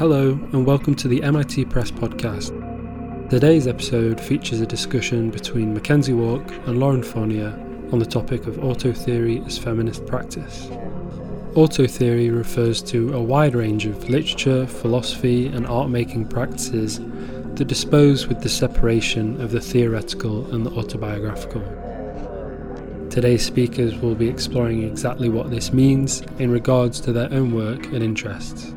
Hello, and welcome to the MIT Press podcast. Today's episode features a discussion between McKenzie Wark and Lauren Fournier on the topic of auto theory as feminist practice. Auto theory refers to a wide range of literature, philosophy, and art making practices that dispose with the separation of the theoretical and the autobiographical. Today's speakers will be exploring exactly what this means in regards to their own work and interests.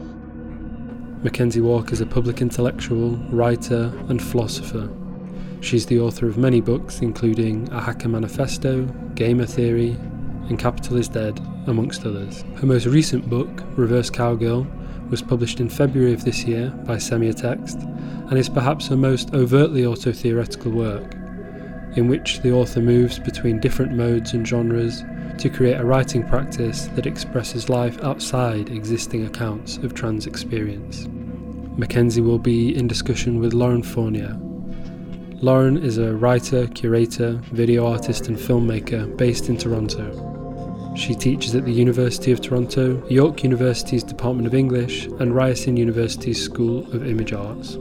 McKenzie Wark is a public intellectual, writer, and philosopher. She's the author of many books, including A Hacker Manifesto, Gamer Theory, and Capital is Dead, amongst others. Her most recent book, Reverse Cowgirl, was published in February of this year by Semiotext and is perhaps her most overtly auto theoretical work, in which the author moves between different modes and genres to create a writing practice that expresses life outside existing accounts of trans experience. McKenzie will be in discussion with Lauren Fournier. Lauren is a writer, curator, video artist, and filmmaker based in Toronto. She teaches at the University of Toronto, York University's Department of English, and Ryerson University's School of Image Arts.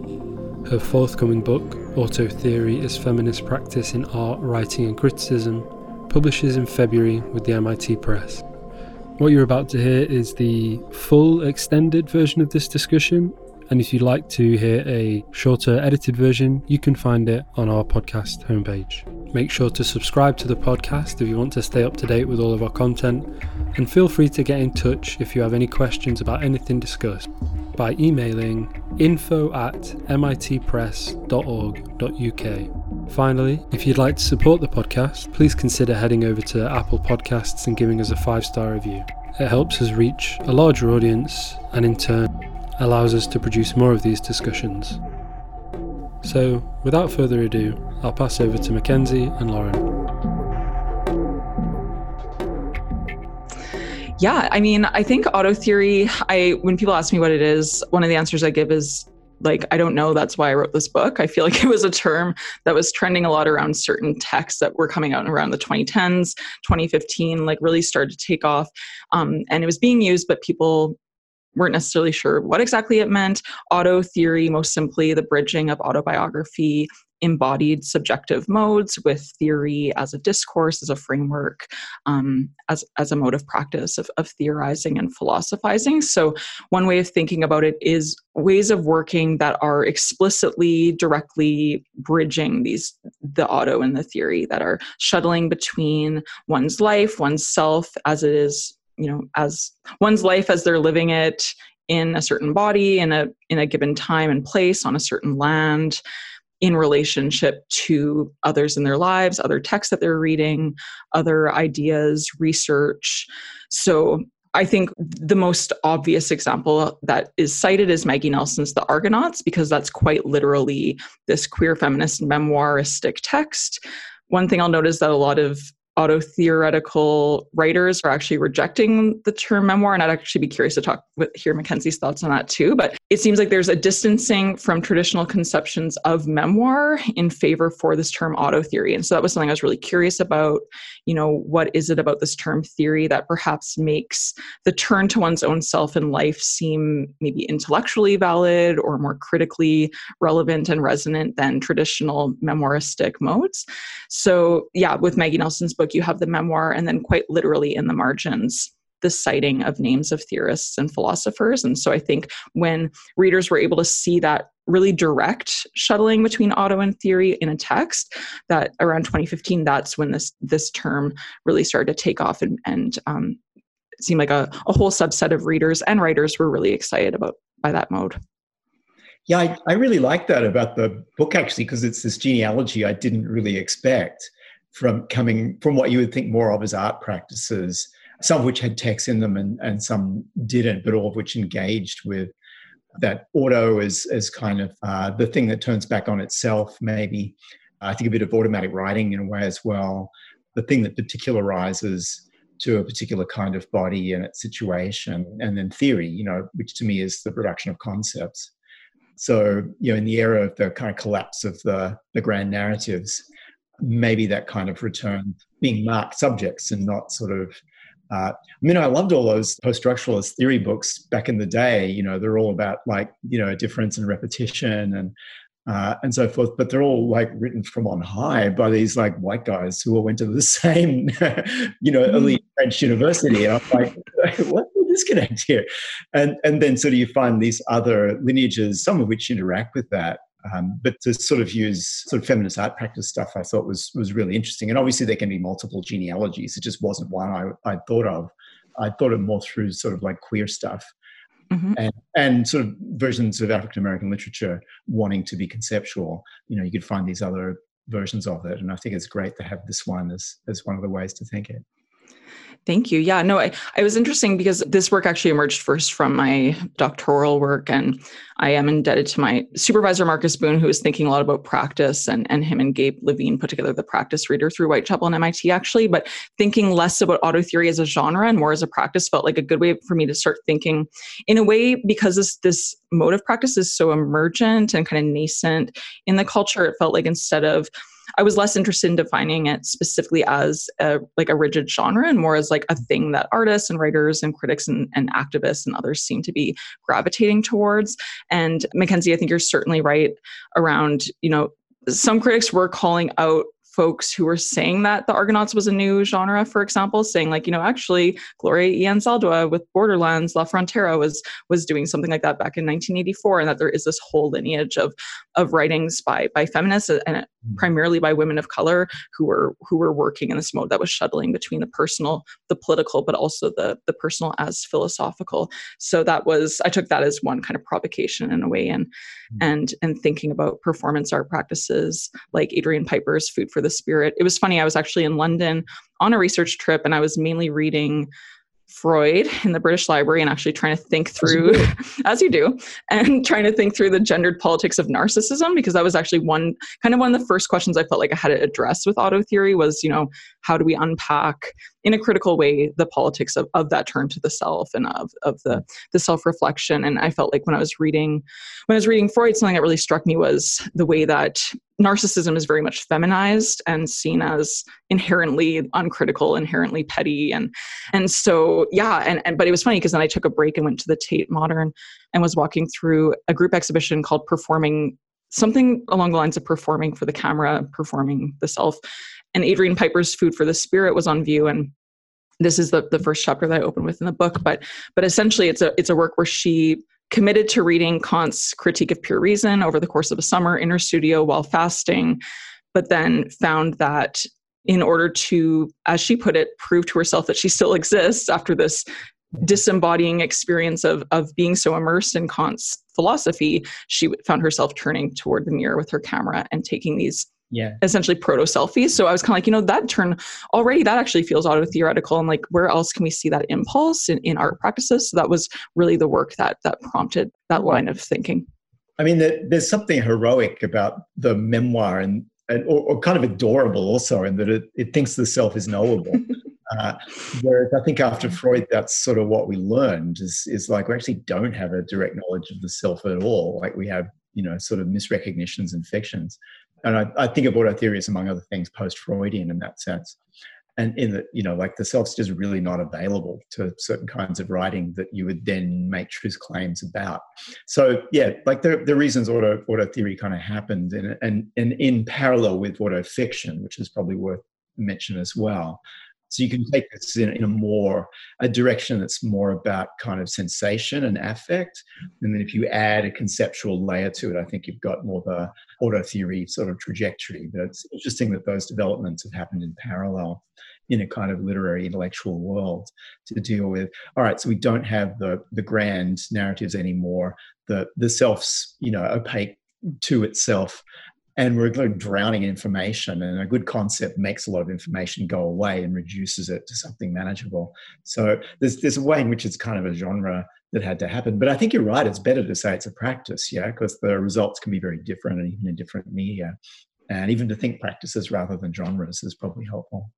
Her forthcoming book, Auto Theory as Feminist Practice in Art, Writing and Criticism, publishes in February with the MIT Press. What you're about to hear is the full extended version of this discussion, and if you'd like to hear a shorter edited version, you can find it on our podcast homepage. Make sure to subscribe to the podcast if you want to stay up to date with all of our content, and feel free to get in touch if you have any questions about anything discussed by emailing info at mitpress.org.uk. Finally, if you'd like to support the podcast, please consider heading over to Apple Podcasts and giving us a five star review. It helps us reach a larger audience and in turn allows us to produce more of these discussions. So, without further ado, I'll pass over to McKenzie and Lauren. Yeah, I mean, I think auto theory, I when people ask me what it is, one of the answers I give is like I don't know, that's why I wrote this book. I feel like it was a term that was trending a lot around certain texts that were coming out around the 2010s, 2015, like really started to take off. Um, and it was being used, but people weren't necessarily sure what exactly it meant. Auto theory, most simply, the bridging of autobiography embodied subjective modes with theory as a discourse, as a framework, um, as, as a mode of practice of, of theorizing and philosophizing. So, one way of thinking about it is ways of working that are explicitly, directly bridging these the auto and the theory that are shuttling between one's life, one's self as it is you know as one's life as they're living it in a certain body in a in a given time and place on a certain land in relationship to others in their lives, other texts that they're reading, other ideas, research. So I think the most obvious example that is cited is Maggie Nelson's The Argonauts, because that's quite literally this queer feminist memoiristic text. One thing I'll note is that a lot of auto theoretical writers are actually rejecting the term memoir and i'd actually be curious to talk with hear McKenzie's thoughts on that too but it seems like there's a distancing from traditional conceptions of memoir in favor for this term auto theory and so that was something i was really curious about you know what is it about this term theory that perhaps makes the turn to one's own self in life seem maybe intellectually valid or more critically relevant and resonant than traditional memoiristic modes? So yeah with maggie nelson's book, you have the memoir, and then quite literally in the margins, the citing of names of theorists and philosophers. And so I think when readers were able to see that really direct shuttling between auto and theory in a text, that around 2015, that's when this this term really started to take off and, and um, seemed like a, a whole subset of readers and writers were really excited about by that mode. Yeah, I, I really like that about the book actually, because it's this genealogy I didn't really expect from coming from what you would think more of as art practices, some of which had text in them and, and some didn't, but all of which engaged with that auto as, as kind of uh, the thing that turns back on itself, maybe. I think a bit of automatic writing in a way as well, the thing that particularizes to a particular kind of body and its situation, and then theory, you know, which to me is the production of concepts. So, you know, in the era of the kind of collapse of the, the grand narratives, maybe that kind of return being marked subjects and not sort of Uh, I mean, I loved all those post-structuralist theory books back in the day. You know, they're all about like you know difference and repetition and uh, and so forth. But they're all like written from on high by these like white guys who all went to the same, you know, mm-hmm. elite French university. And I'm like, what the disconnect here? And and then sort of you find these other lineages, some of which interact with that. Um, but to sort of use sort of feminist art practice stuff, I thought was was really interesting. And obviously, there can be multiple genealogies. It just wasn't one I I thought of. I thought of more through sort of like queer stuff mm-hmm. and, and sort of versions of African American literature wanting to be conceptual. You know, you could find these other versions of it, and I think it's great to have this one as as one of the ways to think it. Thank you. Yeah, no, I, I was interesting because this work actually emerged first from my doctoral work. And I am indebted to my supervisor, Marcus Boon, who was thinking a lot about practice. And, and him and Gabe Levine put together the practice reader through Whitechapel and MIT, actually. But thinking less about auto theory as a genre and more as a practice felt like a good way for me to start thinking in a way because this, this mode of practice is so emergent and kind of nascent in the culture. It felt like instead of I was less interested in defining it specifically as a, like a rigid genre and more as like a thing that artists and writers and critics and, and activists and others seem to be gravitating towards. And McKenzie, I think you're certainly right around, you know, some critics were calling out folks who were saying that the Argonauts was a new genre, for example, saying like, you know, actually Gloria E. Anzaldúa with Borderlands, La Frontera was was doing something like that back in 1984, and that there is this whole lineage of of writings by by feminists and mm-hmm. primarily by women of color who were who were working in this mode that was shuttling between the personal, the political, but also the the personal as philosophical. So that was I took that as one kind of provocation in a way, and mm-hmm. and and thinking about performance art practices like Adrian Piper's Food for the Spirit. It was funny, I was actually in London on a research trip and I was mainly reading Freud in the British Library and actually trying to think through, as you do, and trying to think through the gendered politics of narcissism because that was actually one kind of one of the first questions I felt like I had to address with auto theory was, you know, how do we unpack in a critical way the politics of, of that turn to the self and of, of the, the self-reflection. And I felt like when I was reading when I was reading Freud, something that really struck me was the way that narcissism is very much feminized and seen as inherently uncritical, inherently petty. And and so yeah, and, and but it was funny because then I took a break and went to the Tate Modern and was walking through a group exhibition called Performing something along the lines of performing for the camera, performing the self and Adrian Piper's Food for the Spirit was on view and this is the, the first chapter that I open with in the book, but but essentially it's a it's a work where she committed to reading Kant's Critique of Pure Reason over the course of a summer in her studio while fasting, but then found that in order to, as she put it, prove to herself that she still exists after this disembodying experience of of being so immersed in Kant's philosophy, she found herself turning toward the mirror with her camera and taking these yeah. essentially proto selfies so i was kind of like you know that turn already that actually feels auto theoretical and like where else can we see that impulse in, in art practices? So that was really the work that that prompted that line of thinking. I mean there's something heroic about the memoir and, and or, or kind of adorable also in that it, it thinks the self is knowable. Uh, whereas I think after Freud, that's sort of what we learned is, is like we actually don't have a direct knowledge of the self at all. Like we have, you know, sort of misrecognitions and fictions and I, I think of auto theory as among other things post-Freudian in that sense. And in that, you know, like the self's just really not available to certain kinds of writing that you would then make truth claims about. So yeah, like the, the reasons auto auto theory kind of happened and and and in parallel with auto fiction, which is probably worth mention as well, so you can take this in, in, a more a direction that's more about kind of sensation and affect. And then if you add a conceptual layer to it, I think you've got more the auto theory sort of trajectory. But it's interesting that those developments have happened in parallel in a kind of literary intellectual world to deal with all right so we don't have the the grand narratives anymore the the self's you know opaque to itself and we're drowning in information and a good concept makes a lot of information go away and reduces it to something manageable. So there's there's a way in which it's kind of a genre that had to happen. But i think you're right it's better to say it's a practice yeah because the results can be very different and even in different media. And even to think practices rather than genres is probably helpful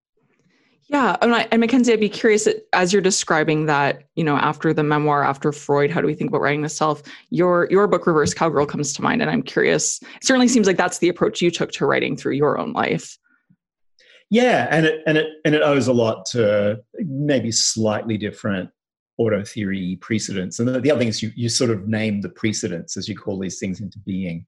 yeah, and, I, and McKenzie, I'd be curious as you're describing that, you know, after the memoir, after Freud, how do we think about writing the self? Your your book, Reverse Cowgirl, comes to mind, and I'm curious. It certainly seems like that's the approach you took to writing through your own life. Yeah, and it and it and it owes a lot to maybe slightly different auto theory precedents. And the, the, other thing is you you sort of name the precedents as you call these things into being,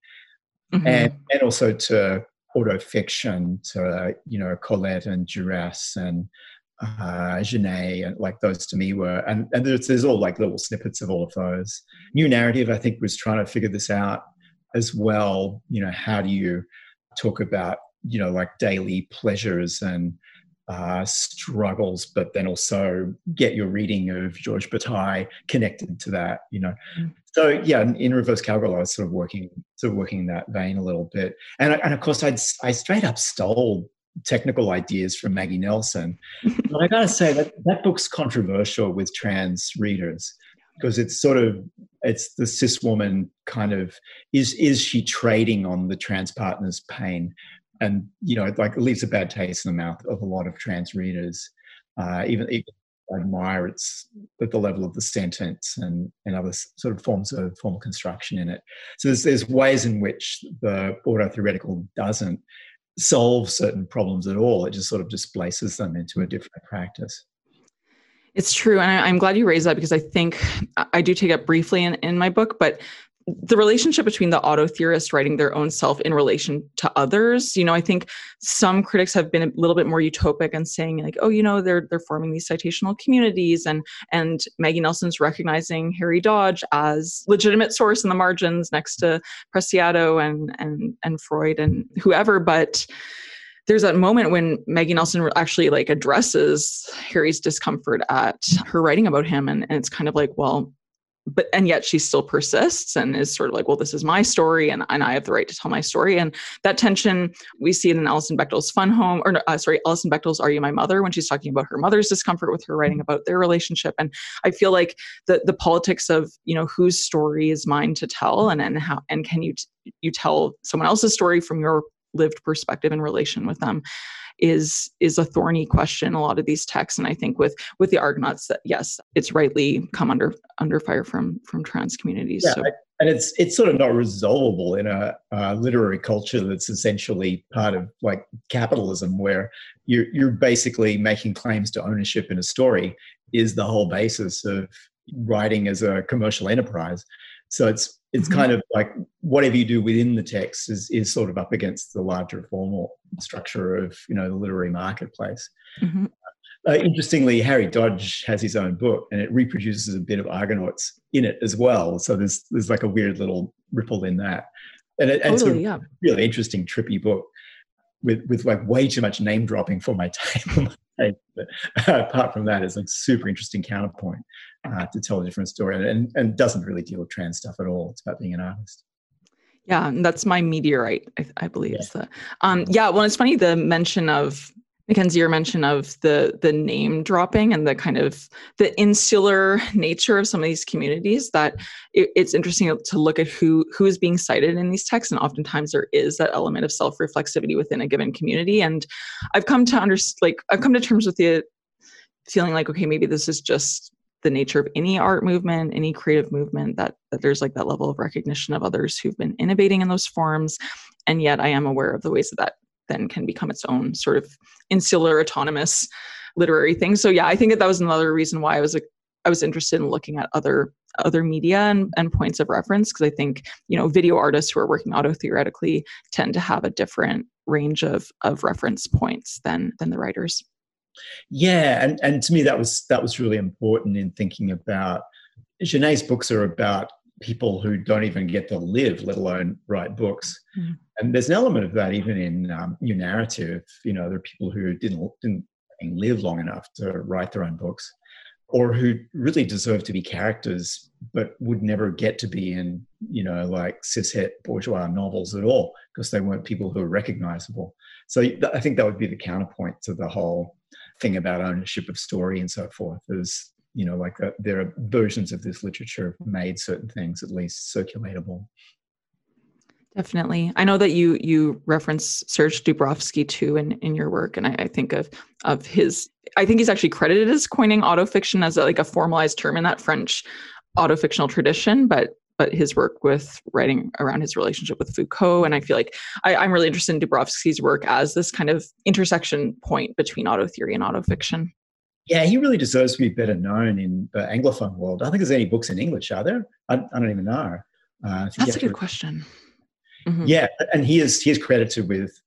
mm-hmm. and and also to auto fiction, to you know Colette and Duras and uh, Genet, and like those to me were, and and there's, there's all like little snippets of all of those. New narrative, I think, was trying to figure this out as well. You know, how do you talk about you know like daily pleasures and uh, struggles, but then also get your reading of Georges Bataille connected to that, you know. Mm. So yeah, in, in, reverse cowgirl, I was sort of working, sort of working in that vein a little bit, and and of course, I'd I straight up stole technical ideas from Maggie Nelson, but I gotta say that that book's controversial with trans readers because it's sort of it's the cis woman kind of is is she trading on the trans partner's pain and you know, like it leaves a bad taste in the mouth of a lot of trans readers. Uh, even, even admire its at the level of the sentence and, and other sort of forms of formal construction in it. So there's, there's ways in which the auto theoretical doesn't solve certain problems at all. It just sort of displaces them into a different practice. It's true. And I, am glad you raised that because I think I do take up briefly in, in my book, but the relationship between the auto theorists writing their own self in relation to others you know i think some critics have been a little bit more utopic and saying like oh you know they're they're forming these citational communities and and maggie nelson's recognizing harry dodge as legitimate source in the margins next to preciado and and and freud and whoever but there's that moment when Maggie Nelson actually like addresses Harry's discomfort at her writing about him and, and it's kind of like well but and yet she still persists and is sort of like well this is my story and, and i have the right to tell my story. And that tension we see it in alison bechdel's fun home or uh, sorry alison bechdel's are you my mother when she's talking about her mother's discomfort with her writing about their relationship. And i feel like the the politics of you know whose story is mine to tell and and how and can you t- you tell someone else's story from your lived perspective in relation with them is is a thorny question a lot of these texts and i think with with the argonauts that yes it's rightly come under under fire from from trans communities yeah, so. and it's it's sort of not resolvable in a, a literary culture that's essentially part of like capitalism where you're you're basically making claims to ownership in a story is the whole basis of writing as a commercial enterprise so it's it's mm-hmm. kind of like whatever you do within the text is is sort of up against the larger formal structure of you know the literary marketplace. Mm-hmm. Uh, interestingly, Harry Dodge has his own book, and it reproduces a bit of Argonauts in it as well. So there's there's like a weird little ripple in that, and, it, and totally, it's a yeah. really interesting, trippy book with with like way too much name dropping for my but apart from that, it's like super interesting counterpoint uh, to tell a different story, and and doesn't really deal with trans stuff at all. It's about being an artist. Yeah, that's my meteorite, I, I believe. Yeah. So, um, yeah. Well, it's funny the mention of McKenzie, your mention of the the name dropping and the kind of the insular nature of some of these communities. That it, it's interesting to look at who who is being cited in these texts, and oftentimes there is that element of self reflexivity within a given community. And I've come to understand, like I've come to terms with the feeling like, okay, maybe this is just the nature of any art movement, any creative movement, that, that there's like that level of recognition of others who've been innovating in those forms. And yet I am aware of the ways that that then can become its own sort of insular, autonomous literary thing. So yeah, I think that that was another reason why I was like, I was interested in looking at other other media and, and points of reference because I think you know video artists who are working auto theoretically tend to have a different range of of reference points than than the writers. Yeah, and and to me that was that was really important in thinking about Genet's books are about people who don't even get to live, let alone write books. Mm. And there's an element of that even in um, your narrative. You know, there are people who didn't didn't live long enough to write their own books, or who really deserve to be characters but would never get to be in you know like cishet bourgeois novels at all because they weren't people who are recognizable. So I think that would be the counterpoint to the whole thing about ownership of story and so forth is you know like uh, there are versions of this literature made certain things at least circulatable definitely i know that you you reference Serge Doubrovsky too in in your work and I, I, think of of his i think he's actually credited as coining autofiction as a, like a formalized term in that french autofictional tradition but but his work with writing around his relationship with Foucault. And I feel like I, am really interested in Doubrovsky's work as this kind of intersection point between auto theory and auto fiction. Yeah, he really deserves to be better known in the Anglophone world. I don't think there's any books in English, are there? I, I don't even know. Uh, That's a good to, question. Mm-hmm. Yeah, and he is he is credited with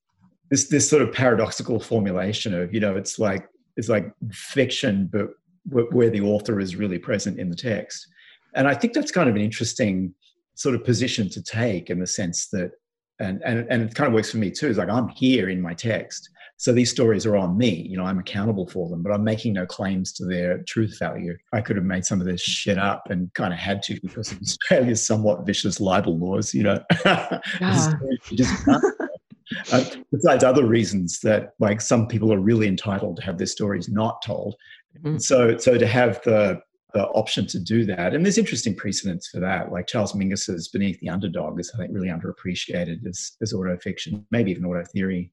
this this sort of paradoxical formulation of you know it's like it's like fiction, but where the author is really present in the text. And I think that's kind of an interesting sort of position to take in the sense that, and, and, and it kind of works for me too, is like I'm here in my text. So these stories are on me, you know, I'm accountable for them, but I'm making no claims to their truth value. I could have made some of this shit up and kind of had to because of Australia's somewhat vicious libel laws, you know. Yeah. uh, besides other reasons that like some people are really entitled to have their stories not told. Mm-hmm. So so to have the the option to do that. And there's interesting precedents for that. Like Charles Mingus's Beneath the Underdog is, I think, really underappreciated as, as auto fiction, maybe even auto theory,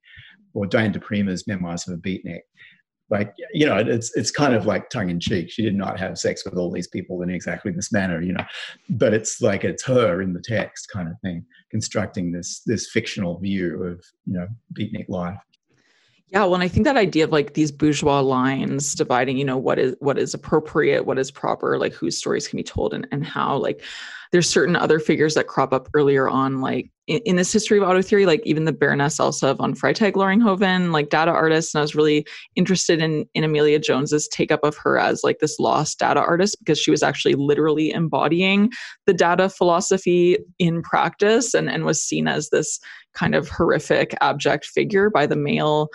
or Diane di Prima's Memoirs of a Beatnik. Like, you know, it's it's kind of like tongue in cheek. She did not have sex with all these people in exactly this manner, you know. But it's like it's her in the text kind of thing, constructing this this fictional view of, you know, beatnik life. Yeah, well, and I think that idea of like these bourgeois lines dividing, you know, what is what is appropriate, what is proper, like whose stories can be told and, and how, like there's certain other figures that crop up earlier on, like in, in this history of auto theory, like even the Baroness Elsa von Freytag-Loringhoven, like Dada artists. And I was really interested in, in Amelia Jones's take up of her as like this lost Dada artist because she was actually literally embodying the Dada philosophy in practice and, and was seen as this kind of horrific, abject figure by the male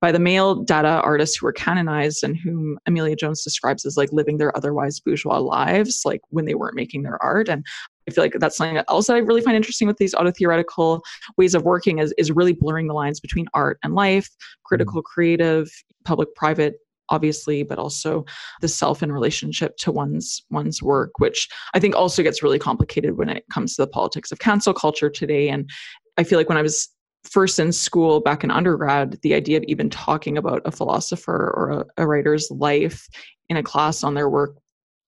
by the male Dada artists who were canonized and whom Amelia Jones describes as like living their otherwise bourgeois lives, like when they weren't making their art. And I feel like that's something else that I really find interesting with these auto theoretical ways of working is, is really blurring the lines between art and life, critical, mm-hmm. creative, public, private, obviously but also the self in relationship to one's one's work which i think also gets really complicated when it comes to the politics of cancel culture today and i feel like when i was first in school back in undergrad the idea of even talking about a philosopher or a, a writer's life in a class on their work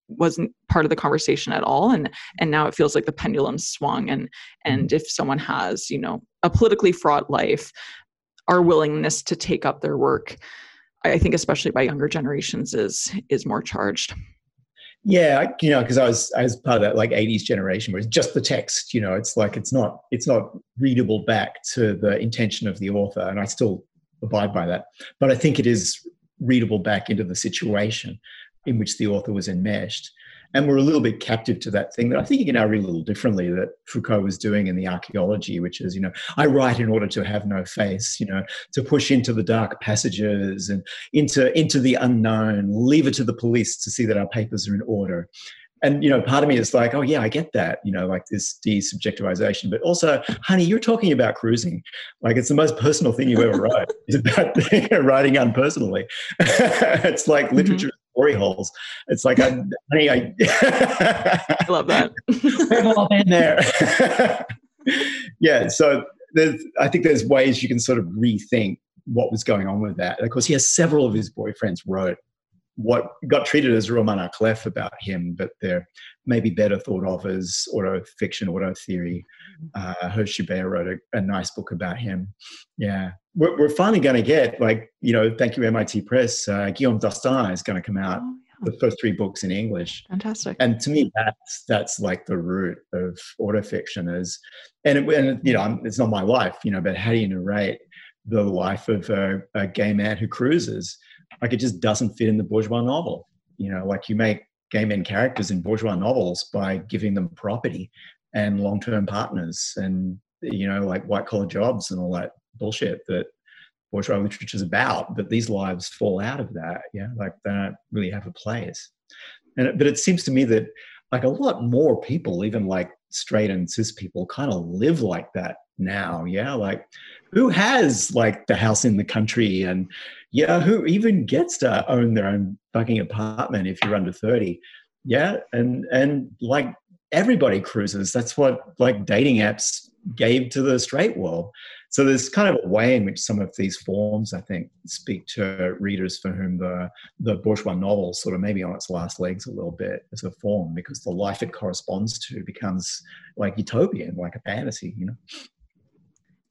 wasn't part of the conversation at all and and now it feels like the pendulum swung and and mm-hmm. if someone has you know a politically fraught life our willingness to take up their work i think especially by younger generations is is more charged yeah, you know, because I was I was part of that like '80s generation where it's just the text. You know, it's like it's not it's not readable back to the intention of the author, and I still abide by that. But I think it is readable back into the situation in which the author was enmeshed and we're a little bit captive to that thing that I think you can now read a little differently that Foucault was doing in the archaeology, which is, you know, I write in order to have no face, you know, to push into the dark passages and into into the unknown, leave it to the police to see that our papers are in order. And you know, part of me is like, oh yeah, I get that, you know, like this desubjectivization. But also, honey, you're talking about cruising. Like it's the most personal thing you ever write. It's about writing unpersonally. it's like mm-hmm. literature glory holes. It's like, I, honey, I, I love that. We've all been there. yeah. So there's, I think there's ways you can sort of rethink what was going on with that. Of course, he has several of his boyfriends wrote what got treated as roman clef about him, but they're maybe better thought of as auto fiction, auto theory. Uh, Hervé Guibert wrote a, a, nice book about him. Yeah, we're, we're finally going to get like you know, thank you MIT Press. Uh, Guillaume Dustan is going to come out. Oh, yeah. The first three books in English. Fantastic. And to me, that's that's like the root of autofiction is, and it, and you know, it's not my life, you know, but how do you narrate the life of a, a gay man who cruises? Like it just doesn't fit in the bourgeois novel. You know, like you make gay men characters in bourgeois novels by giving them property and long-term partners and you know like white collar jobs and all that bullshit that bourgeois literature is about but these lives fall out of that yeah like they don't really have a place. And but it seems to me that like a lot more people even like straight and cis people kind of live like that now yeah? Like who has like the house in the country and yeah who even gets to own their own fucking apartment if you're under 30 yeah? And and like everybody cruises. That's what like dating apps gave to the straight world So there's kind of a way in which some of these forms, I think, speak to readers for whom the the bourgeois novel sort of maybe on its last legs a little bit as a form, because the life it corresponds to becomes like utopian, like a fantasy, you know.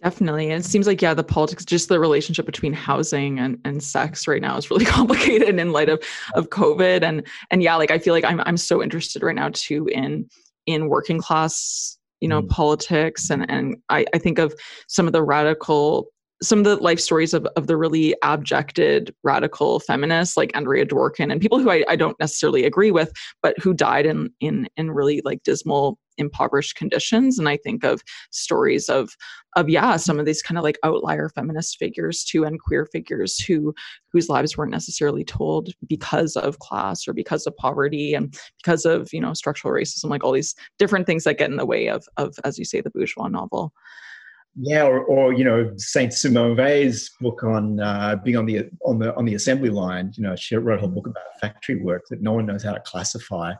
Definitely. And it seems like, yeah, the politics, just the relationship between housing and, and sex right now is really complicated in light of, of COVID. And, and yeah, like, I feel like I'm, I'm so interested right now too in, in working class, you know, mm. politics. And, and I, I think of some of the radical some of the life stories of, of the really abjected radical feminists like Andrea Dworkin and people who I, I don't necessarily agree with, but who died in in in really like dismal impoverished conditions and i think of stories of of yeah some of these kind of like outlier feminist figures too and queer figures who whose lives weren't necessarily told because of class or because of poverty and because of you know structural racism like all these different things that get in the way of of as you say the bourgeois novel yeah, or, or you know, Saint Simone Weil's book on uh, being on the on the on the assembly line. You know, she wrote a book about factory work that no one knows how to classify.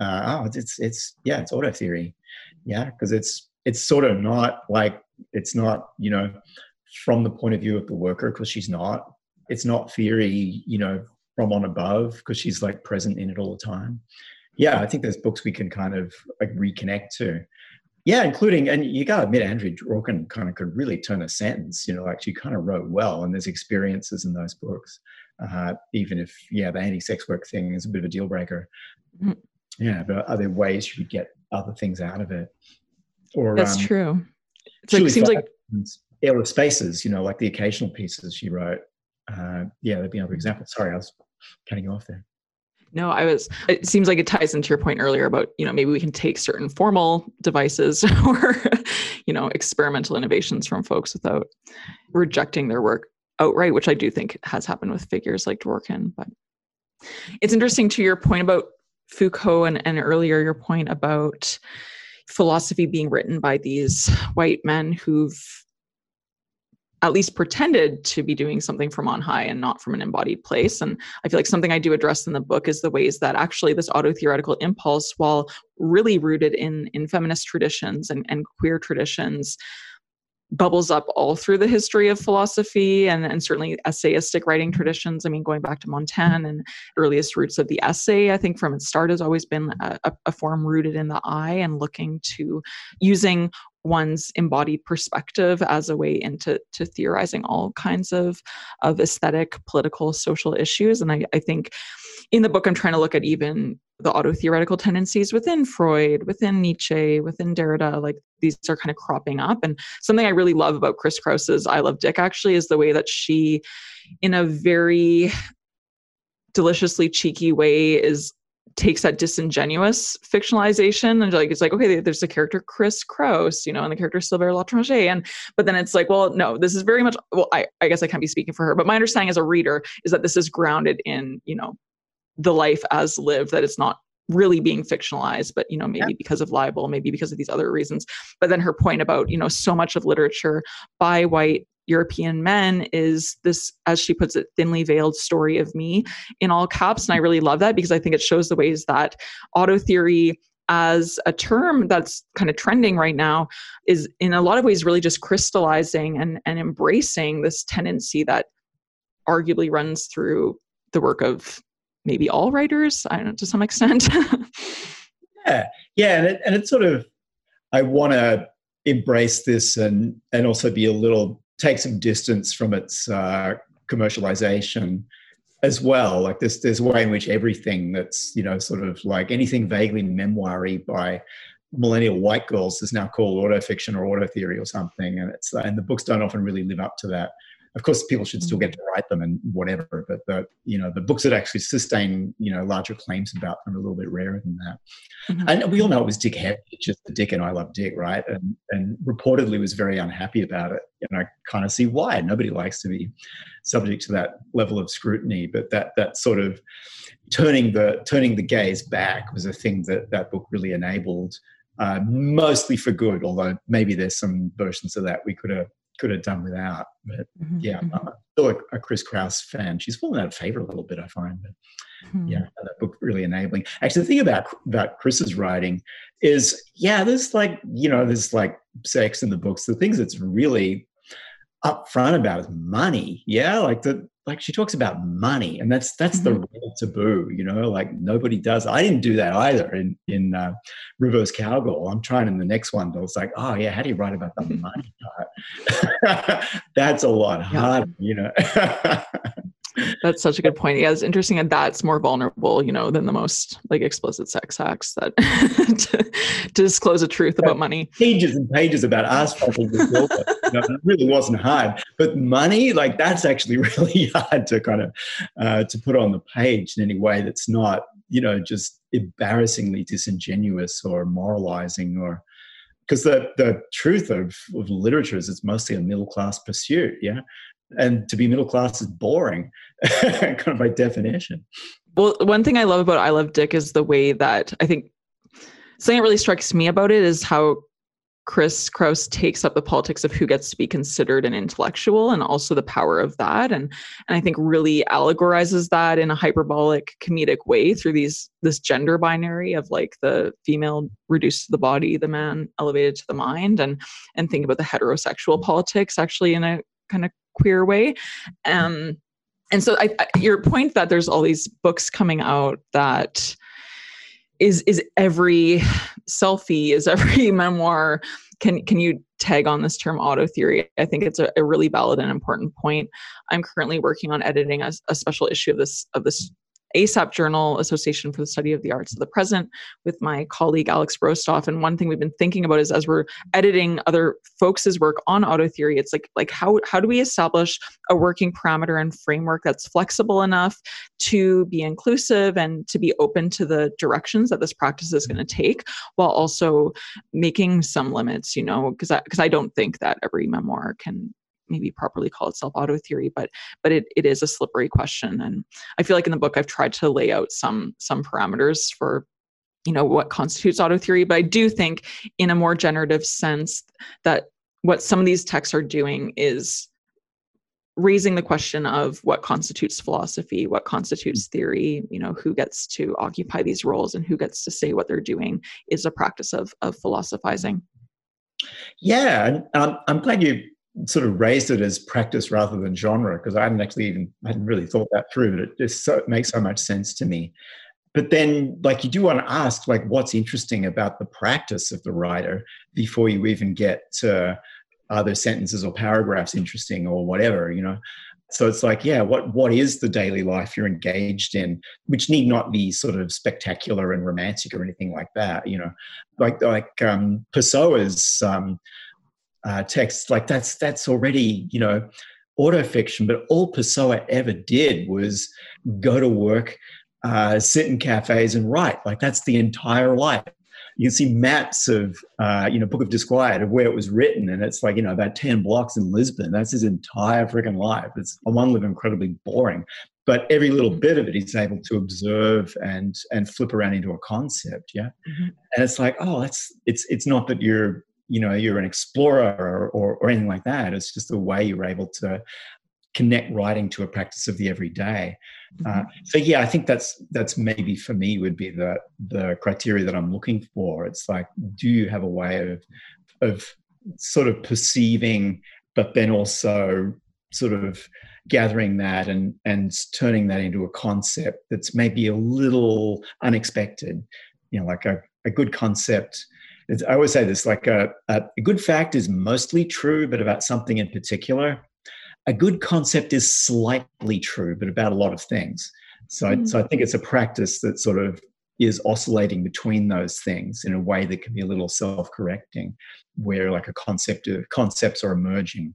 Uh, oh, it's it's yeah, it's auto theory. Yeah, because it's it's sort of not like it's not you know from the point of view of the worker because she's not. It's not theory, you know, from on above because she's like present in it all the time. Yeah, I think there's books we can kind of like reconnect to. Yeah, including, and you got to admit, Andrea Dworkin kind of could really turn a sentence, you know, like she kind of wrote well, and there's experiences in those books, uh, even if, yeah, the anti sex work thing is a bit of a deal breaker. Yeah, but are there ways you could get other things out of it? Or That's um, true. It's like, it seems like Era Spaces, you know, like the occasional pieces she wrote. Uh, yeah, that'd be another example. Sorry, I was cutting you off there. No, I was, it seems like it ties into your point earlier about, you know, maybe we can take certain formal devices or, you know, experimental innovations from folks without rejecting their work outright, which I do think has happened with figures like Dworkin. But it's interesting to your point about Foucault and, and earlier your point about philosophy being written by these white men who've at least pretended to be doing something from on high and not from an embodied place. And I feel like something I do address in the book is the ways that actually this auto theoretical impulse, while really rooted in, in feminist traditions and, and queer traditions, bubbles up all through the history of philosophy and, and certainly essayistic writing traditions. I mean, going back to Montaigne and earliest roots of the essay, I think from its start has always been a, a form rooted in the eye and looking to using one's embodied perspective as a way into to theorizing all kinds of of aesthetic political social issues. And I, I think in the book i'm trying to look at even the auto theoretical tendencies within freud within nietzsche within derrida like these are kind of cropping up. And something i really love about chris kraus's i love dick actually is the way that she in a very deliciously cheeky way is takes that disingenuous fictionalization and like it's like okay there's a character chris kraus you know and the character Sylvère Lotringer and but then it's like well no this is very much well I, I guess i can't be speaking for her but my understanding as a reader is that this is grounded in you know the life as lived that it's not really being fictionalized but you know maybe because of libel maybe because of these other reasons. But then her point about you know so much of literature by white European men is this, as she puts it, thinly veiled story of me in all caps. And I really love that because I think it shows the ways that auto theory as a term that's kind of trending right now is in a lot of ways really just crystallizing and, and embracing this tendency that arguably runs through the work of maybe all writers, I don't know, to some extent. yeah. Yeah. And it, and it's sort of, I want to embrace this and, and also be a little take some distance from its uh, commercialization as well. Like there's there's a way in which everything that's you know sort of like anything vaguely memoiry by millennial white girls is now called autofiction or auto theory or something, and it's and the books don't often really live up to that of course people should still get to write them and whatever but the you know the books that actually sustain you know larger claims about them are a little bit rarer than that. Mm-hmm. and we all know it was Dick Hebdige, just the dick and i love dick right? And and reportedly was very unhappy about it. And i kind of see why. Nobody likes to be subject to that level of scrutiny but that that sort of turning the turning the gaze back was a thing that that book really enabled uh, mostly for good although maybe there's some versions of that we could have could have done without. But mm-hmm. yeah, mm-hmm. I'm still a, a, Chris Kraus fan. She's fallen out of favor a little bit, I find. But mm-hmm. yeah, that book really enabling. Actually, the thing about about Chris's writing is, yeah, there's like you know, there's like sex in the books. The things that's really upfront about is money. Yeah, like the like she talks about money, and that's that's mm-hmm. the real taboo. You know, like nobody does. I didn't do that either in in uh, Reverse Cowgirl. I'm trying in the next one, but it's like, oh yeah, how do you write about the money part? that's a lot harder. Yeah. You know. That's such a good point. Yeah, it's interesting that that's more vulnerable, you know, than the most like explicit sex acts that to, to, disclose a truth yeah, about money. Pages and pages about ass fucking. Know, it really wasn't hard, but money, like that's actually really hard to kind of uh, to put on the page in any way that's not, you know, just embarrassingly disingenuous or moralizing or because the the truth of, of literature is it's mostly a middle class pursuit. Yeah, and to be middle class is boring kind of by definition well one thing i love about i love dick is the way that i think something that really strikes me about it is how chris kraus takes up the politics of who gets to be considered an intellectual and also the power of that and and i think really allegorizes that in a hyperbolic comedic way through these this gender binary of like the female reduced to the body the man elevated to the mind and and think about the heterosexual politics actually in a kind of queer way. Um, and so I, I, your point that there's all these books coming out that is is every selfie is every memoir can can you tag on this term auto theory? I think it's a, a really valid and important point. I'm currently working on editing a, a special issue of this of this ASAP Journal Association for the Study of the Arts of the Present with my colleague Alex Brostoff. And one thing we've been thinking about is as we're editing other folks' work on auto theory, it's like like how how do we establish a working parameter and framework that's flexible enough to be inclusive and to be open to the directions that this practice is going to take, while also making some limits, you know, because because I, I don't think that every memoir can maybe properly call itself auto theory but but it, it is a slippery question. And i feel like in the book i've tried to lay out some some parameters for you know what constitutes auto theory but i do think in a more generative sense that what some of these texts are doing is raising the question of what constitutes philosophy what constitutes theory you know who gets to occupy these roles and who gets to say what they're doing is a practice of of philosophizing. Yeah um, i'm glad you sort of raised it as practice rather than genre because I hadn't actually even I hadn't really thought that through, but it just so, it makes so much sense to me. But then, like, you do want to ask, like, what's interesting about the practice of the writer before you even get to other sentences or paragraphs interesting or whatever, you know. So it's like, yeah, what what is the daily life you're engaged in, which need not be sort of spectacular and romantic or anything like that, you know. Like like um, Pessoa's um, uh, text like that's that's already you know autofiction but all pessoa ever did was go to work uh, sit in cafes and write. Like that's the entire life. You can see maps of uh, you know book of disquiet of where it was written and it's like you know about 10 blocks in lisbon. That's his entire freaking life. It's on one live incredibly boring. But every little bit of it he's able to observe and and flip around into a concept yeah? Mm-hmm. and it's like oh that's it's it's not that you're you know you're an explorer or, or, or anything like that it's just the way you're able to connect writing to a practice of the everyday. Mm-hmm. uh, so yeah i think that's that's maybe for me would be the the criteria that i'm looking for. It's like do you have a way of of sort of perceiving but then also sort of gathering that and and turning that into a concept that's maybe a little unexpected. You know like a, a good concept it's, I always say this like a, a, a good fact is mostly true, but about something in particular. A good concept is slightly true, but about a lot of things. So, mm. I, so I think it's a practice that sort of is oscillating between those things in a way that can be a little self-correcting, where like a concept of concepts are emerging.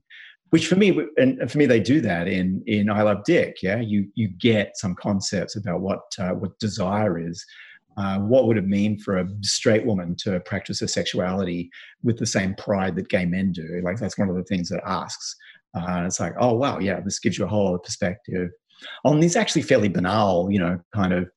Which for me, and for me, they do that in in I Love Dick. Yeah, you you get some concepts about what uh, what desire is, uh, what would it mean for a straight woman to practice her sexuality with the same pride that gay men do? Like that's one of the things that asks. Uh, and it's like, oh wow, yeah, this gives you a whole other perspective on these actually fairly banal, you know, kind of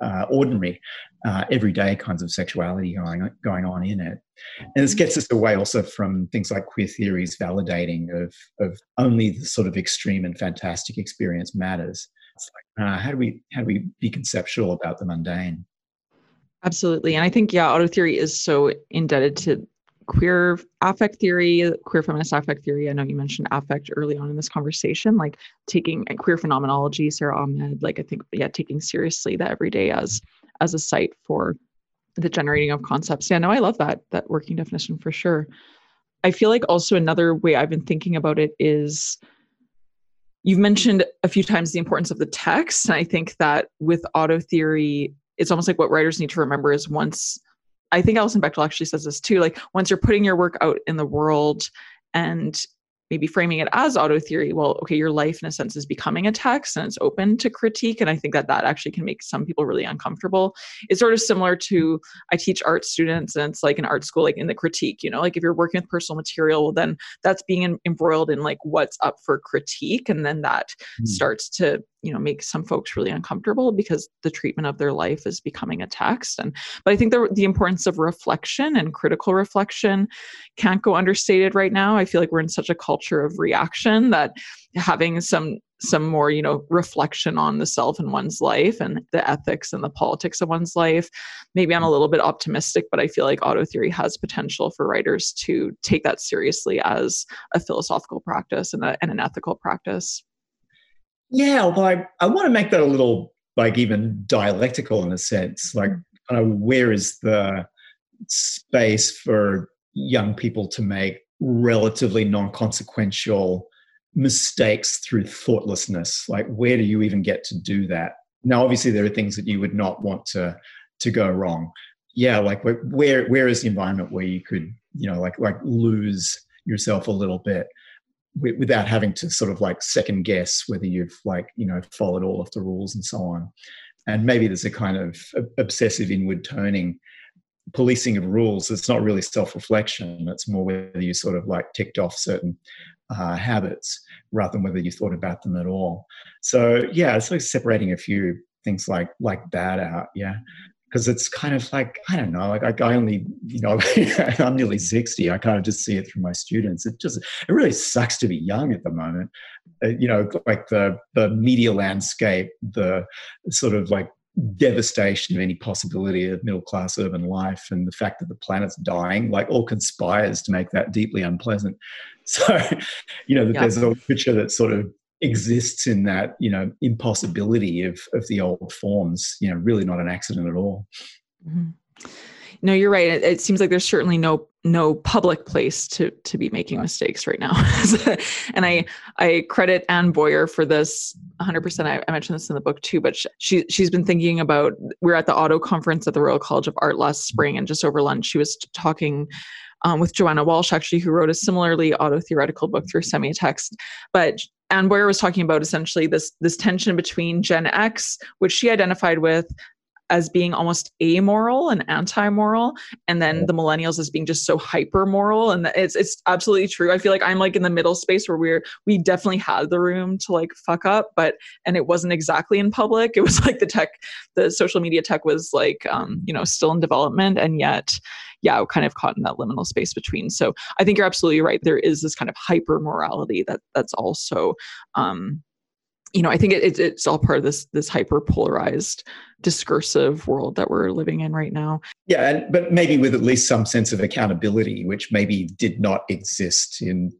uh, ordinary, uh, everyday kinds of sexuality going going on in it. And this gets us away also from things like queer theories validating of of only the sort of extreme and fantastic experience matters. It's like, uh, how do we how do we be conceptual about the mundane? Absolutely. And I think, yeah, auto theory is so indebted to queer affect theory, queer feminist affect theory. I know you mentioned affect early on in this conversation, like taking queer phenomenology, Sara Ahmed, like I think, yeah, taking seriously that every day as as a site for the generating of concepts. Yeah, no, I love that that working definition for sure. I feel like also another way I've been thinking about it is you've mentioned a few times the importance of the text. And I think that with auto theory, it's almost like what writers need to remember is once I think Alison Bechdel actually says this too, like once you're putting your work out in the world and maybe framing it as auto theory well okay your life in a sense is becoming a text and it's open to critique. And i think that that actually can make some people really uncomfortable. It's sort of similar to i teach art students and it's like in art school like in the critique you know like if you're working with personal material well, then that's being embroiled in like what's up for critique. And then that mm. starts to you know make some folks really uncomfortable because the treatment of their life is becoming a text. And but i think the, the importance of reflection and critical reflection can't go understated right now. I feel like we're in such a culture of reaction that having some some more you know reflection on the self and one's life and the ethics and the politics of one's life. Maybe i'm a little bit optimistic but i feel like auto theory has potential for writers to take that seriously as a philosophical practice and, a, and an ethical practice yeah, well, I, I want to make that a little like even dialectical in a sense. Like, mm-hmm. kind of where is the space for young people to make relatively non consequential mistakes through thoughtlessness? Like, where do you even get to do that? Now, obviously, there are things that you would not want to to go wrong. Yeah, like where where is the environment where you could you know like like lose yourself a little bit without having to sort of like second guess whether you've like you know followed all of the rules and so on. And maybe there's a kind of obsessive inward turning. Policing of rules it's not really self-reflection. It's more whether you sort of like ticked off certain uh, habits rather than whether you thought about them at all. So yeah it's like separating a few things like like that out yeah because it's kind of like I don't know, like I, only you know I'm nearly sixty. I kind of just see it through my students. It just it really sucks to be young at the moment. Uh, you know, like the the media landscape, the sort of like devastation of any possibility of middle class urban life, and the fact that the planet's dying, like all conspires to make that deeply unpleasant. So, you know, yeah. there's a picture that sort of exists in that you know impossibility of of the old forms you know really not an accident at all. Mm-hmm. no you're right. It, it, seems like there's certainly no no public place to to be making mistakes right now. And i i credit anne boyer for this 100% I, I, mentioned this in the book too but she she's been thinking about we're at the auto conference at the royal college of art last spring and just over lunch she was talking um, with Joanna Walsh, actually, who wrote a similarly auto theoretical book through Semiotext(e). But Anne Boyer was talking about essentially this this tension between Gen X, which she identified with as being almost amoral and anti-moral and then the millennials as being just so hyper moral and it's it's absolutely true. I feel like i'm like in the middle space where we're we definitely had the room to like fuck up but and it wasn't exactly in public. It was like the tech the social media tech was like um you know still in development and yet yeah kind of caught in that liminal space between so i think you're absolutely right there is this kind of hyper morality that that's also um you know, I think it, it, it's all part of this this hyper polarized discursive world that we're living in right now. Yeah, and, but maybe with at least some sense of accountability, which maybe did not exist in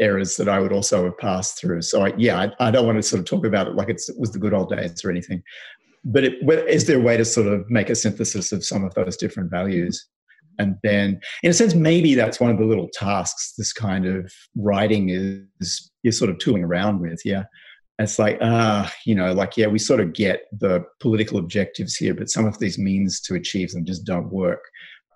eras that I would also have passed through. So I, yeah, I, I, don't want to sort of talk about it like it was the good old days or anything. But it, is there a way to sort of make a synthesis of some of those different values? And then, in a sense, maybe that's one of the little tasks this kind of writing is is sort of tooling around with. Yeah, it's like ah uh, you know like yeah we sort of get the political objectives here but some of these means to achieve them just don't work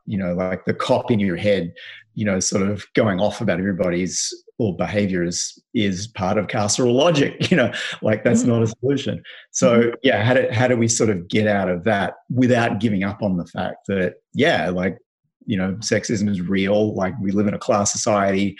you know like the cop in your head you know sort of going off about everybody's or behavior is is part of carceral logic you know like that's mm-hmm. not a solution so mm-hmm. yeah how do, how do we sort of get out of that without giving up on the fact that yeah like you know sexism is real like we live in a class society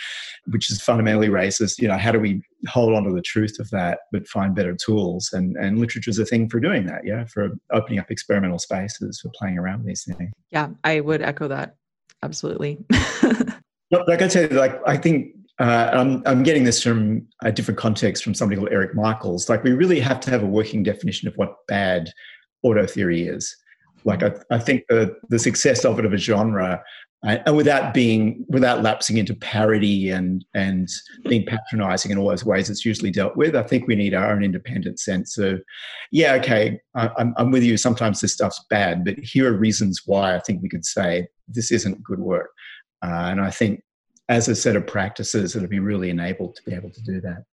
which is fundamentally racist you know how do we hold on to the truth of that but find better tools and and literature is a thing for doing that yeah for opening up experimental spaces for playing around with these things yeah i would echo that absolutely like i said like i think uh, I'm, I'm getting this from a different context from somebody called Eric Michaels. Like, we really have to have a working definition of what bad auto theory is. Like I, I think the the success of it of a genre and without being without lapsing into parody and and being patronizing in all those ways it's usually dealt with i think we need our own independent sense of yeah okay i'm, I'm with you sometimes this stuff's bad but here are reasons why i think we could say this isn't good work. Uh, and i think as a set of practices it'll be really enabled to be able to do that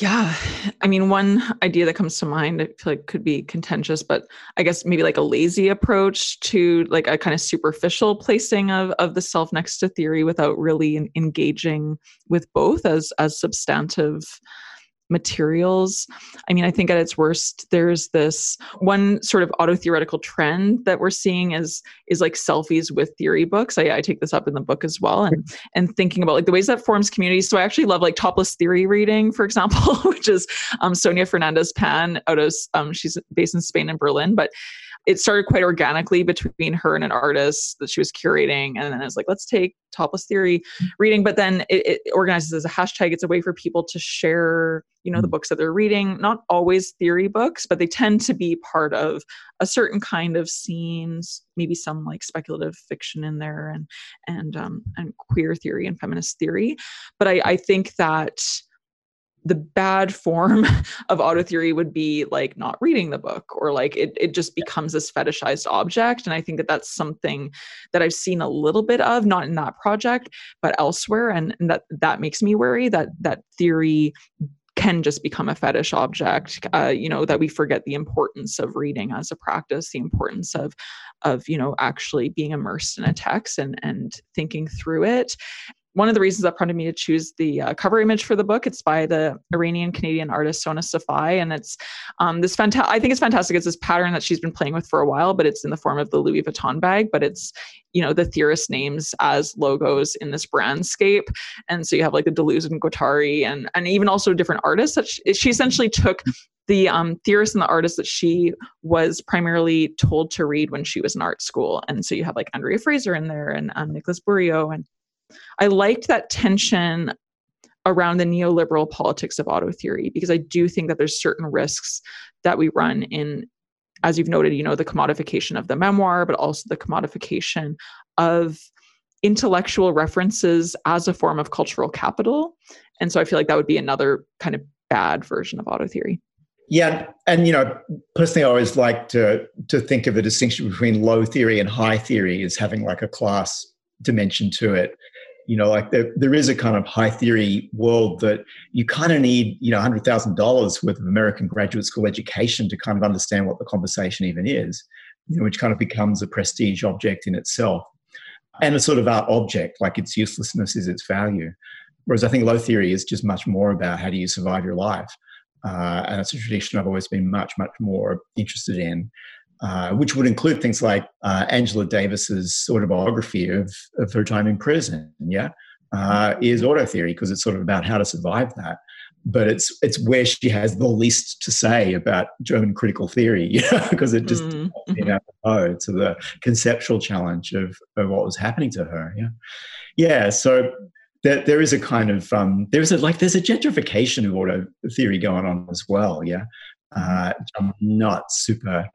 yeah. I mean, one idea that comes to mind, I feel like could be contentious, but I guess maybe like a lazy approach to like a kind of superficial placing of, of the self next to theory without really engaging with both as as substantive materials. I mean, I think at its worst, there's this one sort of auto theoretical trend that we're seeing is is like selfies with theory books. I, I take this up in the book as well, and and thinking about like the ways that forms communities. So I actually love like topless theory reading, for example, which is um, Sonia Fernandez Pan out of um, she's based in Spain and Berlin, but it started quite organically between her and an artist that she was curating and then it's like let's take topless theory reading but then it, it, organizes as a hashtag it's a way for people to share you know the mm. books that they're reading not always theory books but they tend to be part of a certain kind of scenes maybe some like speculative fiction in there and and um and queer theory and feminist theory but i i think that the bad form of auto theory would be like not reading the book or like it, it just becomes this fetishized object. And i think that that's something that i've seen a little bit of not in that project but elsewhere. And, and that that makes me worry that that theory can just become a fetish object uh, you know that we forget the importance of reading as a practice the importance of of you know actually being immersed in a text and and thinking through it one of the reasons that prompted me to choose the uh, cover image for the book it's by the iranian canadian artist Sona Safaei and it's um, this fantastic i think it's fantastic it's this pattern that she's been playing with for a while but it's in the form of the louis vuitton bag but it's you know the theorist names as logos in this brandscape and so you have like the deleuze and guattari and and even also different artists that she, she essentially took the um, theorists and the artists that she was primarily told to read when she was in art school. And so you have like Andrea Fraser in there and um, Nicolas Bourriaud and I liked that tension around the neoliberal politics of auto theory because I do think that there's certain risks that we run in, as you've noted, you know, the commodification of the memoir, but also the commodification of intellectual references as a form of cultural capital. And so I feel like that would be another kind of bad version of auto theory. Yeah, and you know, personally, I always like to to think of the distinction between low theory and high theory as having like a class dimension to it you know like there, there is a kind of high theory world that you kind of need you know $100000 worth of american graduate school education to kind of understand what the conversation even is you know, which kind of becomes a prestige object in itself and a sort of art object like its uselessness is its value. Whereas i think low theory is just much more about how do you survive your life uh, and it's a tradition i've always been much much more interested in uh, which would include things like uh, Angela Davis's autobiography of, of her time in prison, yeah, uh, is auto theory because it's sort of about how to survive that. But it's it's where she has the least to say about German critical theory, you know, because it just mm-hmm. you know, to the conceptual challenge of, of what was happening to her. Yeah, yeah. So there, there is a kind of um, there's a like there's a gentrification of auto theory going on as well. Yeah, uh, I'm not super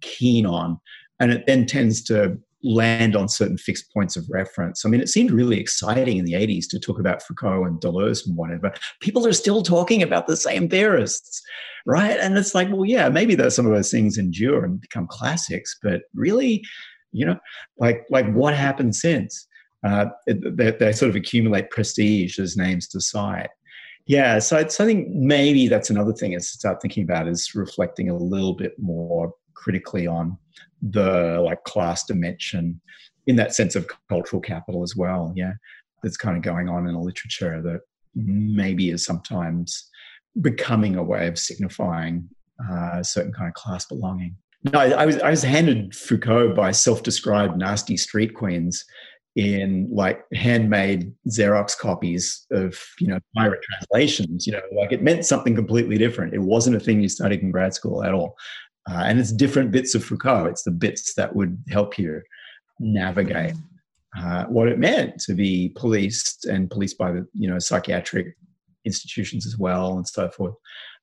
keen on. And it then tends to land on certain fixed points of reference. I mean, it seemed really exciting in the 80s to talk about Foucault and Deleuze and whatever. People are still talking about the same theorists, right? And it's like, well, yeah, maybe those, some of those things endure and become classics, but really, you know, like like what happened since? Uh, they, they sort of accumulate prestige as names to cite. Yeah, so, so I think maybe that's another thing is to start thinking about is reflecting a little bit more critically on the like class dimension in that sense of cultural capital as well. Yeah, that's kind of going on in a literature that maybe is sometimes becoming a way of signifying uh, a certain kind of class belonging. No, I, I, was I was handed Foucault by self-described nasty street queens in like handmade Xerox copies of you know pirate translations. You know, like it meant something completely different. It wasn't a thing you studied in grad school at all. Uh, and it's different bits of Foucault. It's the bits that would help you navigate uh, what it meant to be policed and policed by the you know psychiatric institutions as well and so forth.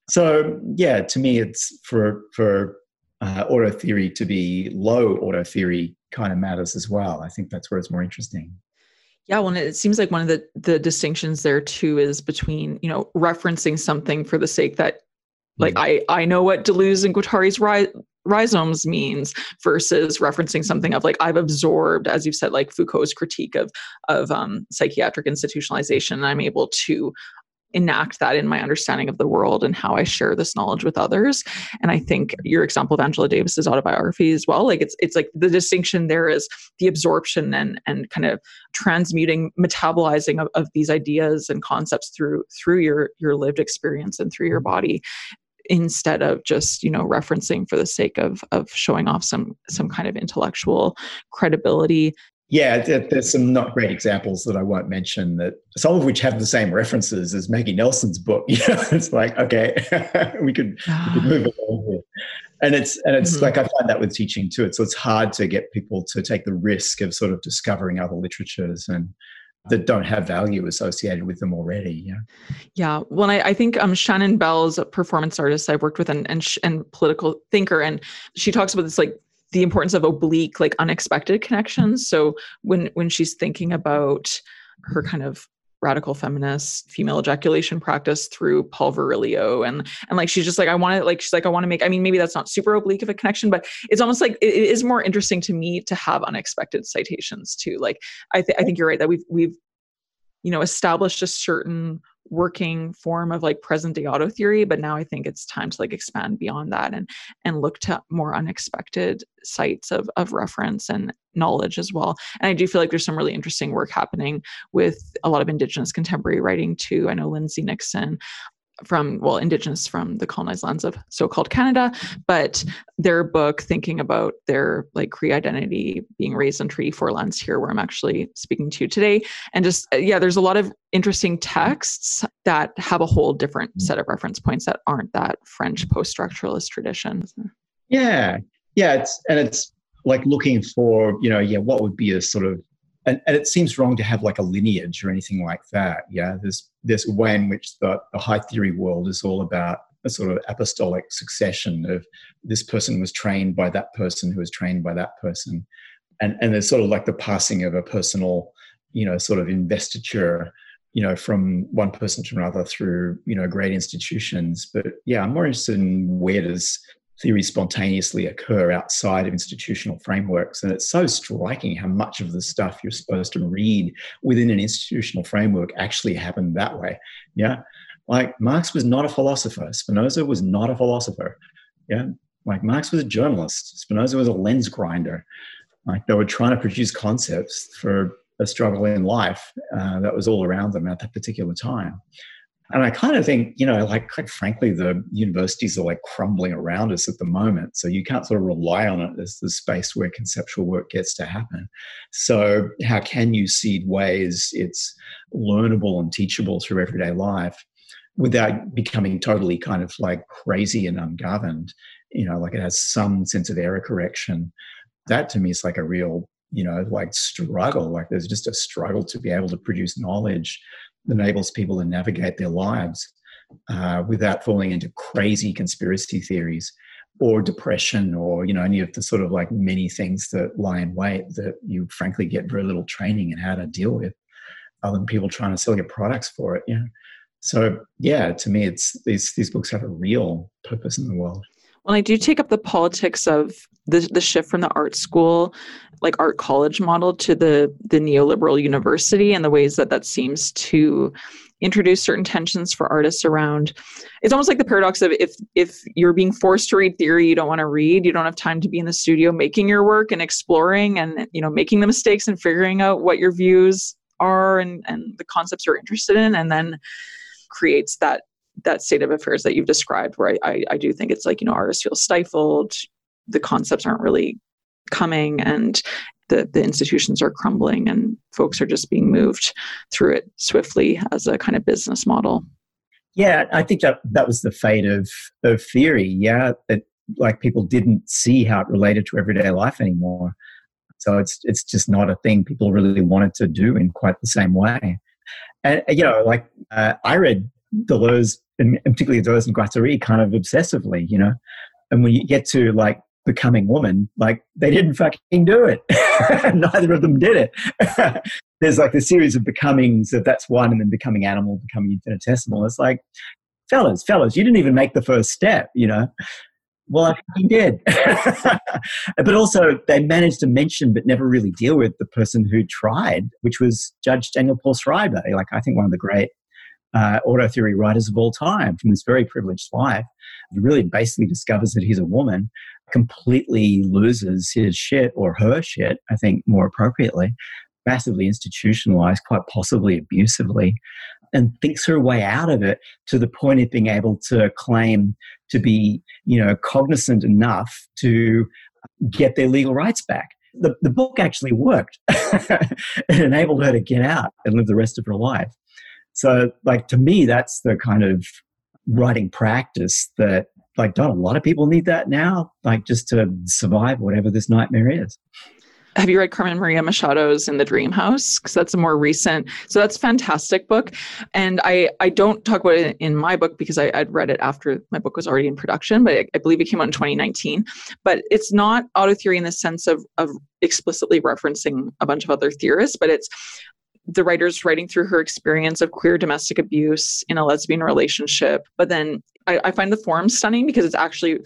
So yeah, to me, it's for for uh, auto theory to be low auto theory kind of matters as well. I think that's where it's more interesting. Yeah, well, it seems like one of the the distinctions there too is between you know referencing something for the sake that, like, mm-hmm. I I know what Deleuze and Guattari's ri- rhizomes means versus referencing something of like I've absorbed, as you've said, like Foucault's critique of of um, psychiatric institutionalization, and I'm able to enact that in my understanding of the world and how I share this knowledge with others. And I think your example of Angela Davis's autobiography as well, like it's it's like the distinction there is the absorption and and kind of transmuting, metabolizing of, of these ideas and concepts through through your your lived experience and through your mm-hmm. body instead of just you know referencing for the sake of of showing off some some kind of intellectual credibility yeah, there's some not great examples that I won't mention. That some of which have the same references as Maggie Nelson's book. You know, it's like okay, we could, we could move along here. And it's and it's mm-hmm. like I find that with teaching too. It's so it's hard to get people to take the risk of sort of discovering other literatures and that don't have value associated with them already. Yeah. Yeah. Well, I, I think um, Shannon Bell's a performance artist I've worked with and, and, and political thinker, and she talks about this like the importance of oblique like unexpected connections so when when she's thinking about her kind of radical feminist female ejaculation practice through Paul Virilio. And and like she's just like I want to like she's like I want to make I mean maybe that's not super oblique of a connection but it's almost like it, it is more interesting to me to have unexpected citations too. Like I th- I think you're right that we've we've you know established a certain working form of like present day auto theory but now i think it's time to like expand beyond that and and look to more unexpected sites of of reference and knowledge as well. And i do feel like there's some really interesting work happening with a lot of indigenous contemporary writing too. I know lindsay nixon from well indigenous from the colonized lands of so-called canada but their book thinking about their like cree identity being raised on treaty four lands here where i'm actually speaking to you today. And just uh, yeah there's a lot of interesting texts that have a whole different set of reference points that aren't that french post-structuralist tradition. Yeah. Yeah it's and it's like looking for you know yeah what would be a sort of and, and it seems wrong to have like a lineage or anything like that. Yeah, there's there's a way in which the, the high theory world is all about a sort of apostolic succession of this person was trained by that person who was trained by that person, and and there's sort of like the passing of a personal, you know, sort of investiture, you know, from one person to another through you know great institutions. But yeah, I'm more interested in where does theories spontaneously occur outside of institutional frameworks. And it's so striking how much of the stuff you're supposed to read within an institutional framework actually happened that way. Yeah. Like Marx was not a philosopher, Spinoza was not a philosopher. Yeah. Like Marx was a journalist, Spinoza was a lens grinder. Like they were trying to produce concepts for a struggle in life uh, that was all around them at that particular time. And I kind of think, you know, like quite frankly, the universities are like crumbling around us at the moment. So you can't sort of rely on it as the space where conceptual work gets to happen. So how can you seed ways it's learnable and teachable through everyday life without becoming totally kind of like crazy and ungoverned? You know, like it has some sense of error correction. That to me is like a real, you know, like struggle. Like there's just a struggle to be able to produce knowledge enables people to navigate their lives uh, without falling into crazy conspiracy theories or depression or you know any of the sort of like many things that lie in wait that you frankly get very little training in how to deal with other than people trying to sell your products for it yeah. So yeah to me it's these these books have a real purpose in the world well, I do take up the politics of the the shift from the art school, like art college model, to the the neoliberal university, and the ways that that seems to introduce certain tensions for artists around. It's almost like the paradox of if if you're being forced to read theory you don't want to read, you don't have time to be in the studio making your work and exploring and you know making the mistakes and figuring out what your views are and and the concepts you're interested in, and then creates that that state of affairs that you've described where I, I, I do think it's like you know artists feel stifled the concepts aren't really coming and the, the institutions are crumbling and folks are just being moved through it swiftly as a kind of business model. Yeah i think that that was the fate of of theory. Yeah that like people didn't see how it related to everyday life anymore. So it's it's just not a thing people really wanted to do in quite the same way. And you know like uh, i read deleuze and particularly Deleuze and Guattari kind of obsessively, you know. And when you get to like becoming woman, like they didn't fucking do it. Neither of them did it. there's like the series of becomings of that's one, and then becoming animal, becoming infinitesimal. It's like, fellas, fellas, you didn't even make the first step, you know. Well, I fucking did. but also, they managed to mention but never really deal with the person who tried, which was Judge Daniel Paul Schreber, like I think one of the great uh, auto theory writers of all time from this very privileged life. Really basically discovers that he's a woman, completely loses his shit or her shit, I think more appropriately, massively institutionalized, quite possibly abusively, and thinks her way out of it to the point of being able to claim to be, you know, cognizant enough to get their legal rights back. The, the book actually worked. it enabled her to get out and live the rest of her life. So, like, to me, that's the kind of writing practice that, like, don't a lot of people need that now? Like, just to survive whatever this nightmare is. Have you read Carmen Maria Machado's In the Dream House? Because that's a more recent. So that's fantastic book, and I I don't talk about it in my book because I, would read it after my book was already in production, but I, I believe it came out in 2019. But it's not auto theory in the sense of of explicitly referencing a bunch of other theorists, but it's the writer's writing through her experience of queer domestic abuse in a lesbian relationship. But then I, I find the form stunning because it's actually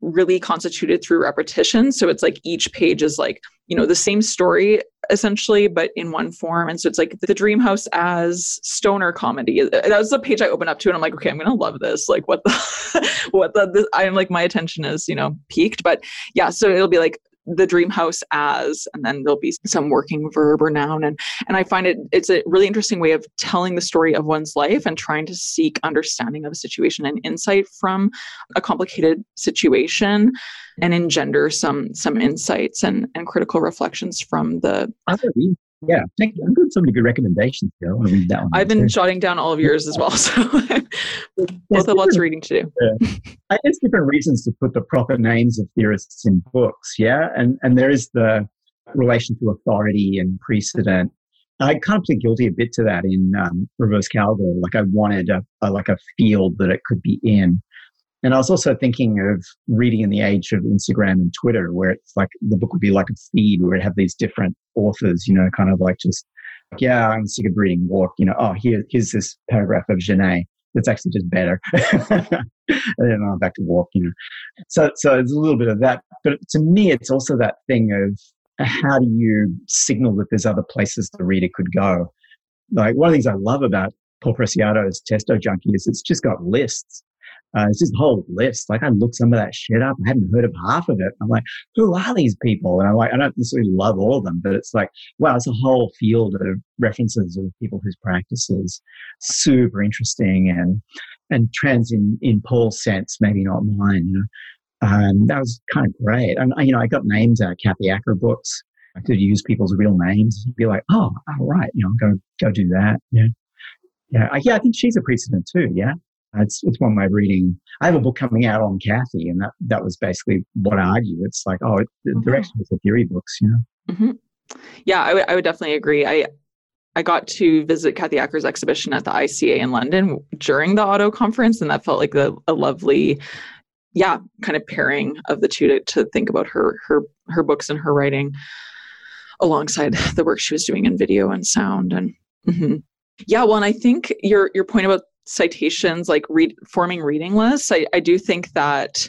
really constituted through repetition. So it's like each page is like, you know, the same story essentially, but in one form. And so it's like the dream house as stoner comedy. That was the page I opened up to, and I'm like, okay, I'm gonna love this. Like, what the, what the, this, I'm like, my attention is, you know, peaked. But yeah, so it'll be like the dream house as and then there'll be some working verb or noun and and i find it it's a really interesting way of telling the story of one's life and trying to seek understanding of a situation and insight from a complicated situation and engender some some insights and and critical reflections from the yeah, thank you. I've got so many good recommendations here. I want to read that one. I've been jotting down all of yours as well, so both have lots of reading to do. Yeah. There's different reasons to put the proper names of theorists in books, yeah, and and there is the relation to authority and precedent. I kind of plead guilty a bit to that in um, Reverse Cowgirl. Like I wanted a, a like a field that it could be in. And I was also thinking of reading in the age of Instagram and Twitter, where it's like the book would be like a feed where it have these different authors, you know, kind of like just, yeah, I'm sick of reading Wark, you know, oh, here, here's this paragraph of Genet that's actually just better. and then I'm back to Wark, you know. So, so it's a little bit of that. But to me, it's also that thing of how do you signal that there's other places the reader could go? Like one of the things I love about Paul Preciado's Testo Junkie is it's just got lists uh, it's just a whole list. Like I looked some of that shit up. I hadn't heard of half of it. I'm like, who are these people? And I'm like, I don't necessarily love all of them, but it's like, wow, it's a whole field of references of people whose practices super interesting and and trends in in Paul's sense, maybe not mine. You know, um, that was kind of great. And you know, I got names out of Kathy Acker books. I could use people's real names. Be like, oh, all right, you know, go go do that. Yeah, yeah, I, yeah. I think she's a precedent too. Yeah. It's, it's one way of reading. I have a book coming out on Kathy, and that, that was basically what I argue. It's like, oh, it, the mm-hmm. direction is the theory books, you know? Mm-hmm. Yeah, I, w- I would definitely agree. I, I got to visit Kathy Acker's exhibition at the ICA in London during the auto conference, and that felt like a, a lovely, yeah, kind of pairing of the two to, to think about her her her books and her writing alongside the work she was doing in video and sound. And mm-hmm. yeah, well, and I think your your point about citations, like read, forming reading lists, I, I do think that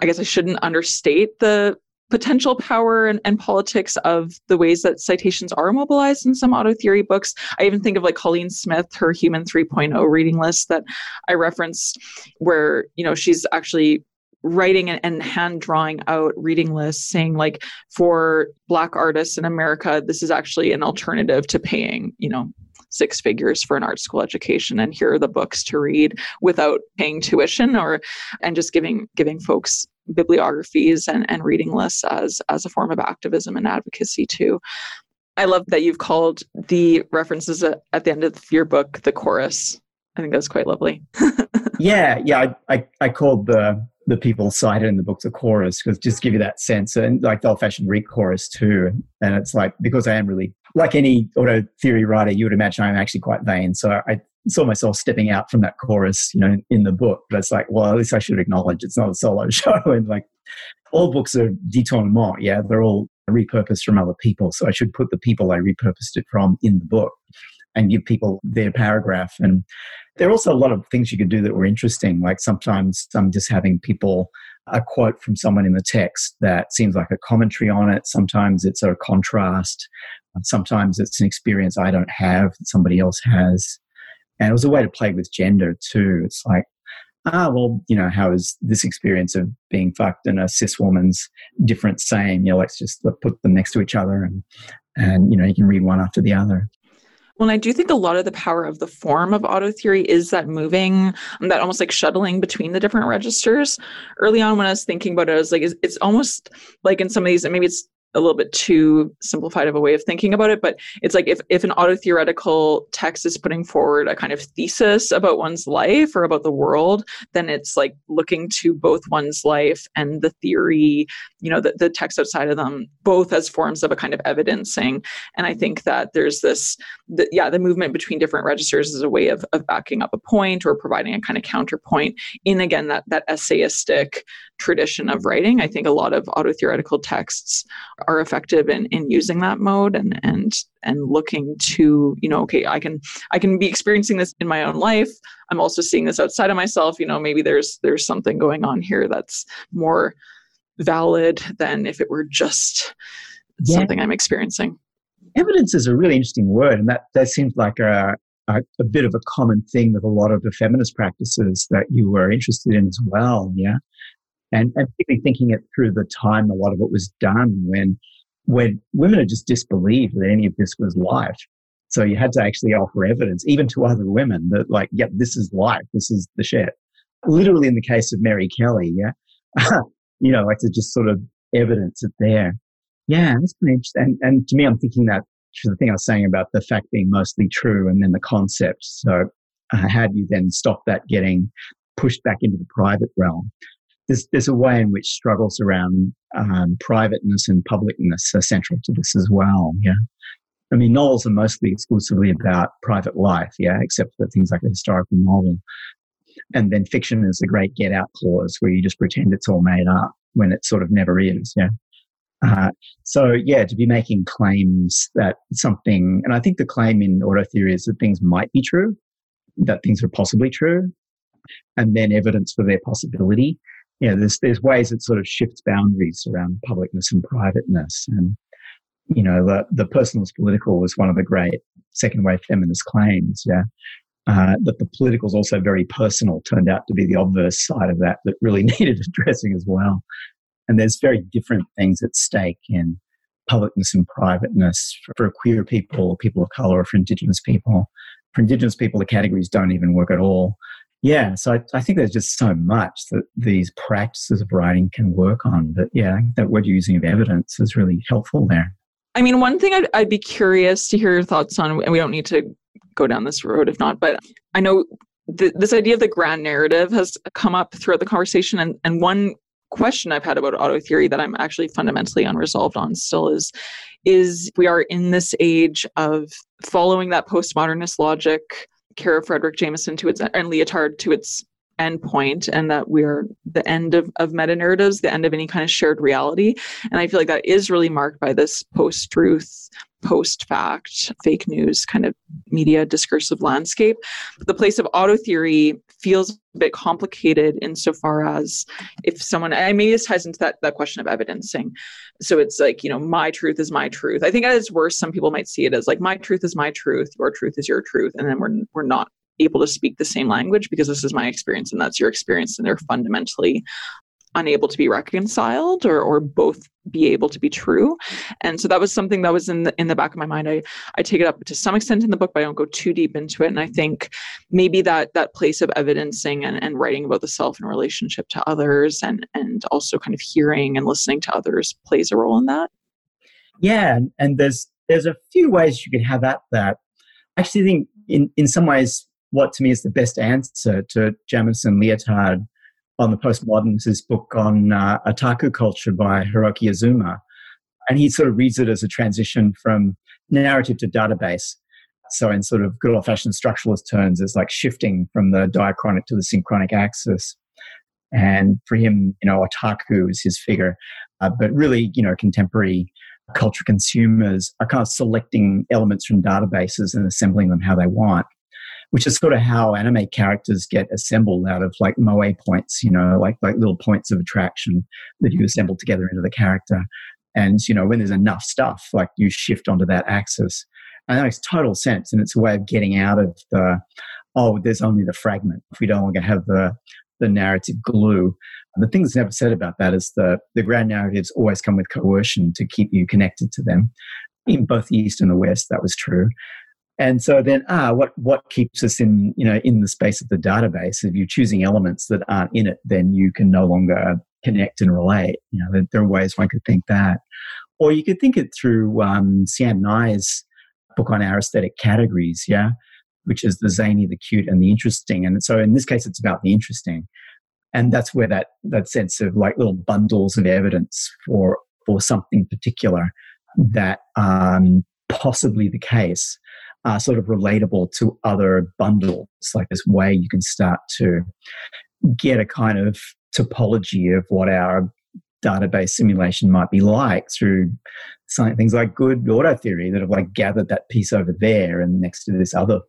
I guess I shouldn't understate the potential power and, and, politics of the ways that citations are mobilized in some auto theory books. I even think of like Colleen Smith, her Human 3.0 reading list that I referenced, where, you know, she's actually writing and, and hand drawing out reading lists saying like for black artists in america this is actually an alternative to paying you know six figures for an art school education and here are the books to read without paying tuition or and just giving giving folks bibliographies and, and reading lists as as a form of activism and advocacy too. I love that you've called the references at, at the end of your book the chorus. I think that's quite lovely. Yeah yeah I, I, I called the the people cited in the books a chorus because just give you that sense and like the old fashioned Greek chorus too. And it's like because I am really like any auto theory writer, you would imagine I'm actually quite vain. So I saw myself stepping out from that chorus, you know, in the book. But it's like, well, at least I should acknowledge it's not a solo show. And like all books are détournement. Yeah, they're all repurposed from other people. So I should put the people I repurposed it from in the book and give people their paragraph. And there are also a lot of things you could do that were interesting. Like sometimes I'm just having people a quote from someone in the text that seems like a commentary on it. Sometimes it's a contrast. Sometimes it's an experience I don't have that somebody else has. And it was a way to play with gender too. It's like, ah, well, you know, how is this experience of being fucked and a cis woman's different, same? You know, let's just put them next to each other and, and, you know, you can read one after the other. Well, I do think a lot of the power of the form of auto theory is that moving, um, that almost like shuttling between the different registers. Early on, when I was thinking about it, I was like, it's, it's almost like in some of these, maybe it's a little bit too simplified of a way of thinking about it but it's like if, if an auto theoretical text is putting forward a kind of thesis about one's life or about the world then it's like looking to both one's life and the theory you know the, the text outside of them both as forms of a kind of evidencing. And i think that there's this the, yeah the movement between different registers is a way of, of backing up a point or providing a kind of counterpoint in again that that essayistic tradition of writing. I think a lot of auto theoretical texts are effective in in using that mode and and and looking to you know okay i can i can be experiencing this in my own life. I'm also seeing this outside of myself. You know maybe there's there's something going on here that's more valid than if it were just yeah. something i'm experiencing. Evidence is a really interesting word and that that seems like a, a, a bit of a common thing with a lot of the feminist practices that you were interested in as well yeah and, and particularly thinking it through the time a lot of it was done when when women had just disbelieved that any of this was life. So you had to actually offer evidence, even to other women, that like, yep, this is life, this is the shit. Literally, in the case of Mary Kelly, yeah, you know, like to just sort of evidence it there. Yeah, that's pretty interesting. And, and to me, I'm thinking that the thing I was saying about the fact being mostly true, and then the concept. So, uh, how do you then stop that getting pushed back into the private realm? There's, there's a way in which struggles around um, privateness and publicness are central to this as well. Yeah. I mean, novels are mostly exclusively about private life, yeah, except for things like a historical novel. And then fiction is a great get out clause where you just pretend it's all made up when it sort of never is, yeah. Uh, so, yeah, to be making claims that something, and I think the claim in auto theory is that things might be true, that things are possibly true, and then evidence for their possibility you know, there's there's ways that sort of shifts boundaries around publicness and privateness, and you know, the the personal is political was one of the great second wave feminist claims. Yeah, uh, that the political is also very personal turned out to be the obverse side of that that really needed addressing as well. And there's very different things at stake in publicness and privateness for, for queer people, people of color, or for indigenous people. For indigenous people, the categories don't even work at all yeah, so I, I, think there's just so much that these practices of writing can work on. But yeah, that word you're using of evidence is really helpful there. I mean, one thing I'd, I'd be curious to hear your thoughts on, and we don't need to go down this road if not, but I know th- this idea of the grand narrative has come up throughout the conversation. And, and one question I've had about auto theory that I'm actually fundamentally unresolved on still is is we are in this age of following that postmodernist logic Kara Fredric Jameson to its and Lyotard to its end point and that we're the end of, of meta narratives, the end of any kind of shared reality. And I feel like that is really marked by this post truth post fact, fake news kind of media discursive landscape. The place of auto theory feels a bit complicated insofar as if someone, I mean, this ties into that, that question of evidencing. So it's like, you know, my truth is my truth. I think at its worst, some people might see it as like, my truth is my truth, your truth is your truth. And then we're, we're not able to speak the same language because this is my experience and that's your experience and they're fundamentally unable to be reconciled or or both be able to be true. And so that was something that was in the in the back of my mind. I i take it up to some extent in the book but i don't go too deep into it. And i think maybe that that place of evidencing and, and writing about the self in relationship to others and and also kind of hearing and listening to others plays a role in that. Yeah and, there's there's a few ways you could have at that. I actually think in in some ways what to me is the best answer to Jameson lyotard on the postmodernist book on uh, otaku culture by Hiroki Azuma. And he sort of reads it as a transition from narrative to database. So, in sort of good old fashioned structuralist terms, it's like shifting from the diachronic to the synchronic axis. And for him, you know, otaku is his figure. Uh, but really, you know, contemporary culture consumers are kind of selecting elements from databases and assembling them how they want which is sort of how anime characters get assembled out of like moe points you know like like little points of attraction that you assemble together into the character. And you know when there's enough stuff like you shift onto that axis. And that makes total sense and it's a way of getting out of the oh there's only the fragment. If we don't have the the narrative glue. The thing that's never said about that is the the grand narratives always come with coercion to keep you connected to them. In both the east and the west that was true and so then ah what what keeps us in you know in the space of the database? If you're choosing elements that aren't in it then you can no longer connect and relate. You know there, are ways one could think that. Or you could think it through um, Sianne Ngai's book on our aesthetic categories yeah which is the zany the cute and the interesting. And so in this case it's about the interesting. And that's where that that sense of like little bundles of evidence for for something particular that um possibly the case are sort of relatable to other bundles. Like this way you can start to get a kind of topology of what our database simulation might be like through things like good auto theory that have like gathered that piece over there and next to this other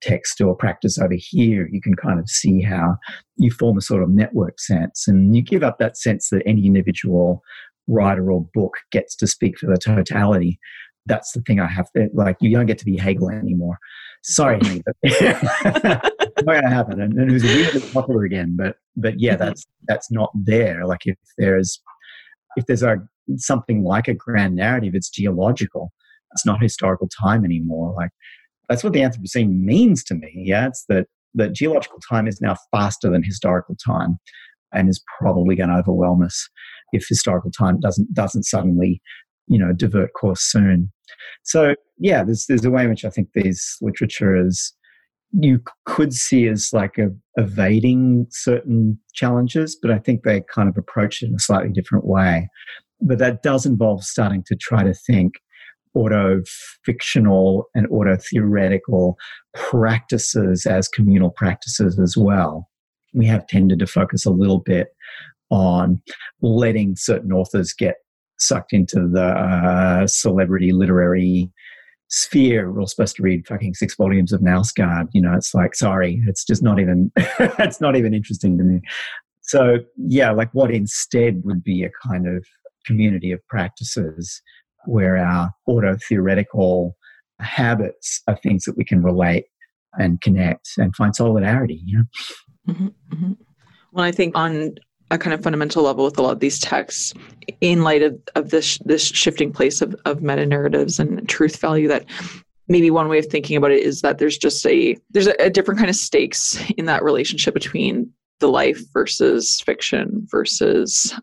text or practice over here you can kind of see how you form a sort of network sense and you give up that sense that any individual writer or book gets to speak for the totality that's the thing I have to like. You don't get to be Hegel anymore. Sorry, but not gonna happen. And, and it was really popular again, but but yeah, mm-hmm. that's that's not there. Like if there's if there's a something like a grand narrative, it's geological. It's not historical time anymore. Like that's what the Anthropocene means to me. Yeah, it's that that geological time is now faster than historical time, and is probably going to overwhelm us if historical time doesn't doesn't suddenly you know divert course soon. So yeah, there's there's a way in which I think these literature is you could see as like a, evading certain challenges, but I think they kind of approach it in a slightly different way. But that does involve starting to try to think auto fictional and auto theoretical practices as communal practices as well. We have tended to focus a little bit on letting certain authors get sucked into the uh, celebrity literary sphere. We're all supposed to read fucking six volumes of Knausgaard. You know, it's like, sorry, it's just not even, it's not even interesting to me. So yeah, like what instead would be a kind of community of practices where our auto theoretical habits are things that we can relate and connect and find solidarity. You know? mm-hmm, mm-hmm. Well, I think on a kind of fundamental level with a lot of these texts in light of, of this this shifting place of, of meta narratives and truth value that maybe one way of thinking about it is that there's just a there's a, a different kind of stakes in that relationship between the life versus fiction versus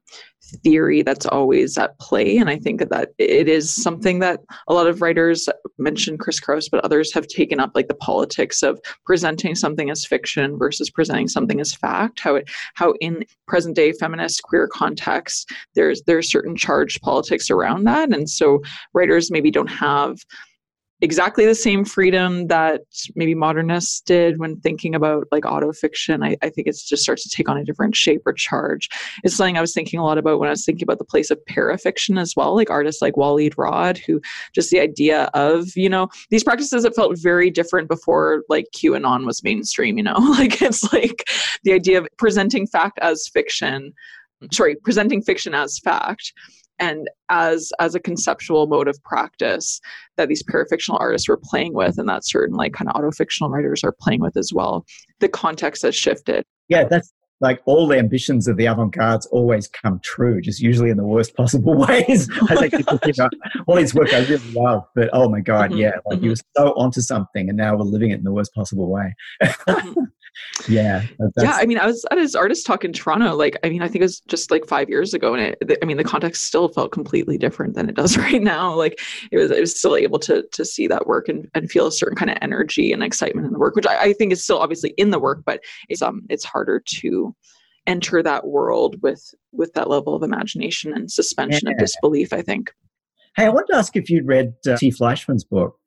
theory that's always at play and i think that it is something that a lot of writers mentioned chris kraus but others have taken up like the politics of presenting something as fiction versus presenting something as fact how it how in present day feminist queer context there's there's certain charged politics around that and so writers maybe don't have exactly the same freedom that maybe modernists did when thinking about like autofiction. I, I think it just starts to take on a different shape or charge. It's something I was thinking a lot about when I was thinking about the place of parafiction as well, like artists like Walid Raad, who just the idea of, you know, these practices that felt very different before like QAnon was mainstream, you know, like it's like the idea of presenting fact as fiction sorry presenting fiction as fact and as as a conceptual mode of practice that these parafictional artists were playing with and that certain like kind of autofictional writers are playing with as well the context has shifted. Yeah that's like all the ambitions of the avant-garde always come true just usually in the worst possible ways. I think you know, all his work i really love but oh my god mm-hmm, yeah like mm-hmm. he was so onto something and now we're living it in the worst possible way. Mm-hmm yeah yeah i mean i was at his artist talk in toronto like i mean i think it was just like five years ago and it i mean the context still felt completely different than it does right now like it was it was still able to to see that work and, and feel a certain kind of energy and excitement in the work which I, I think is still obviously in the work but it's um it's harder to enter that world with with that level of imagination and suspension yeah. of disbelief i think. Hey i wanted to ask if you'd read uh, t. Fleischmann's book.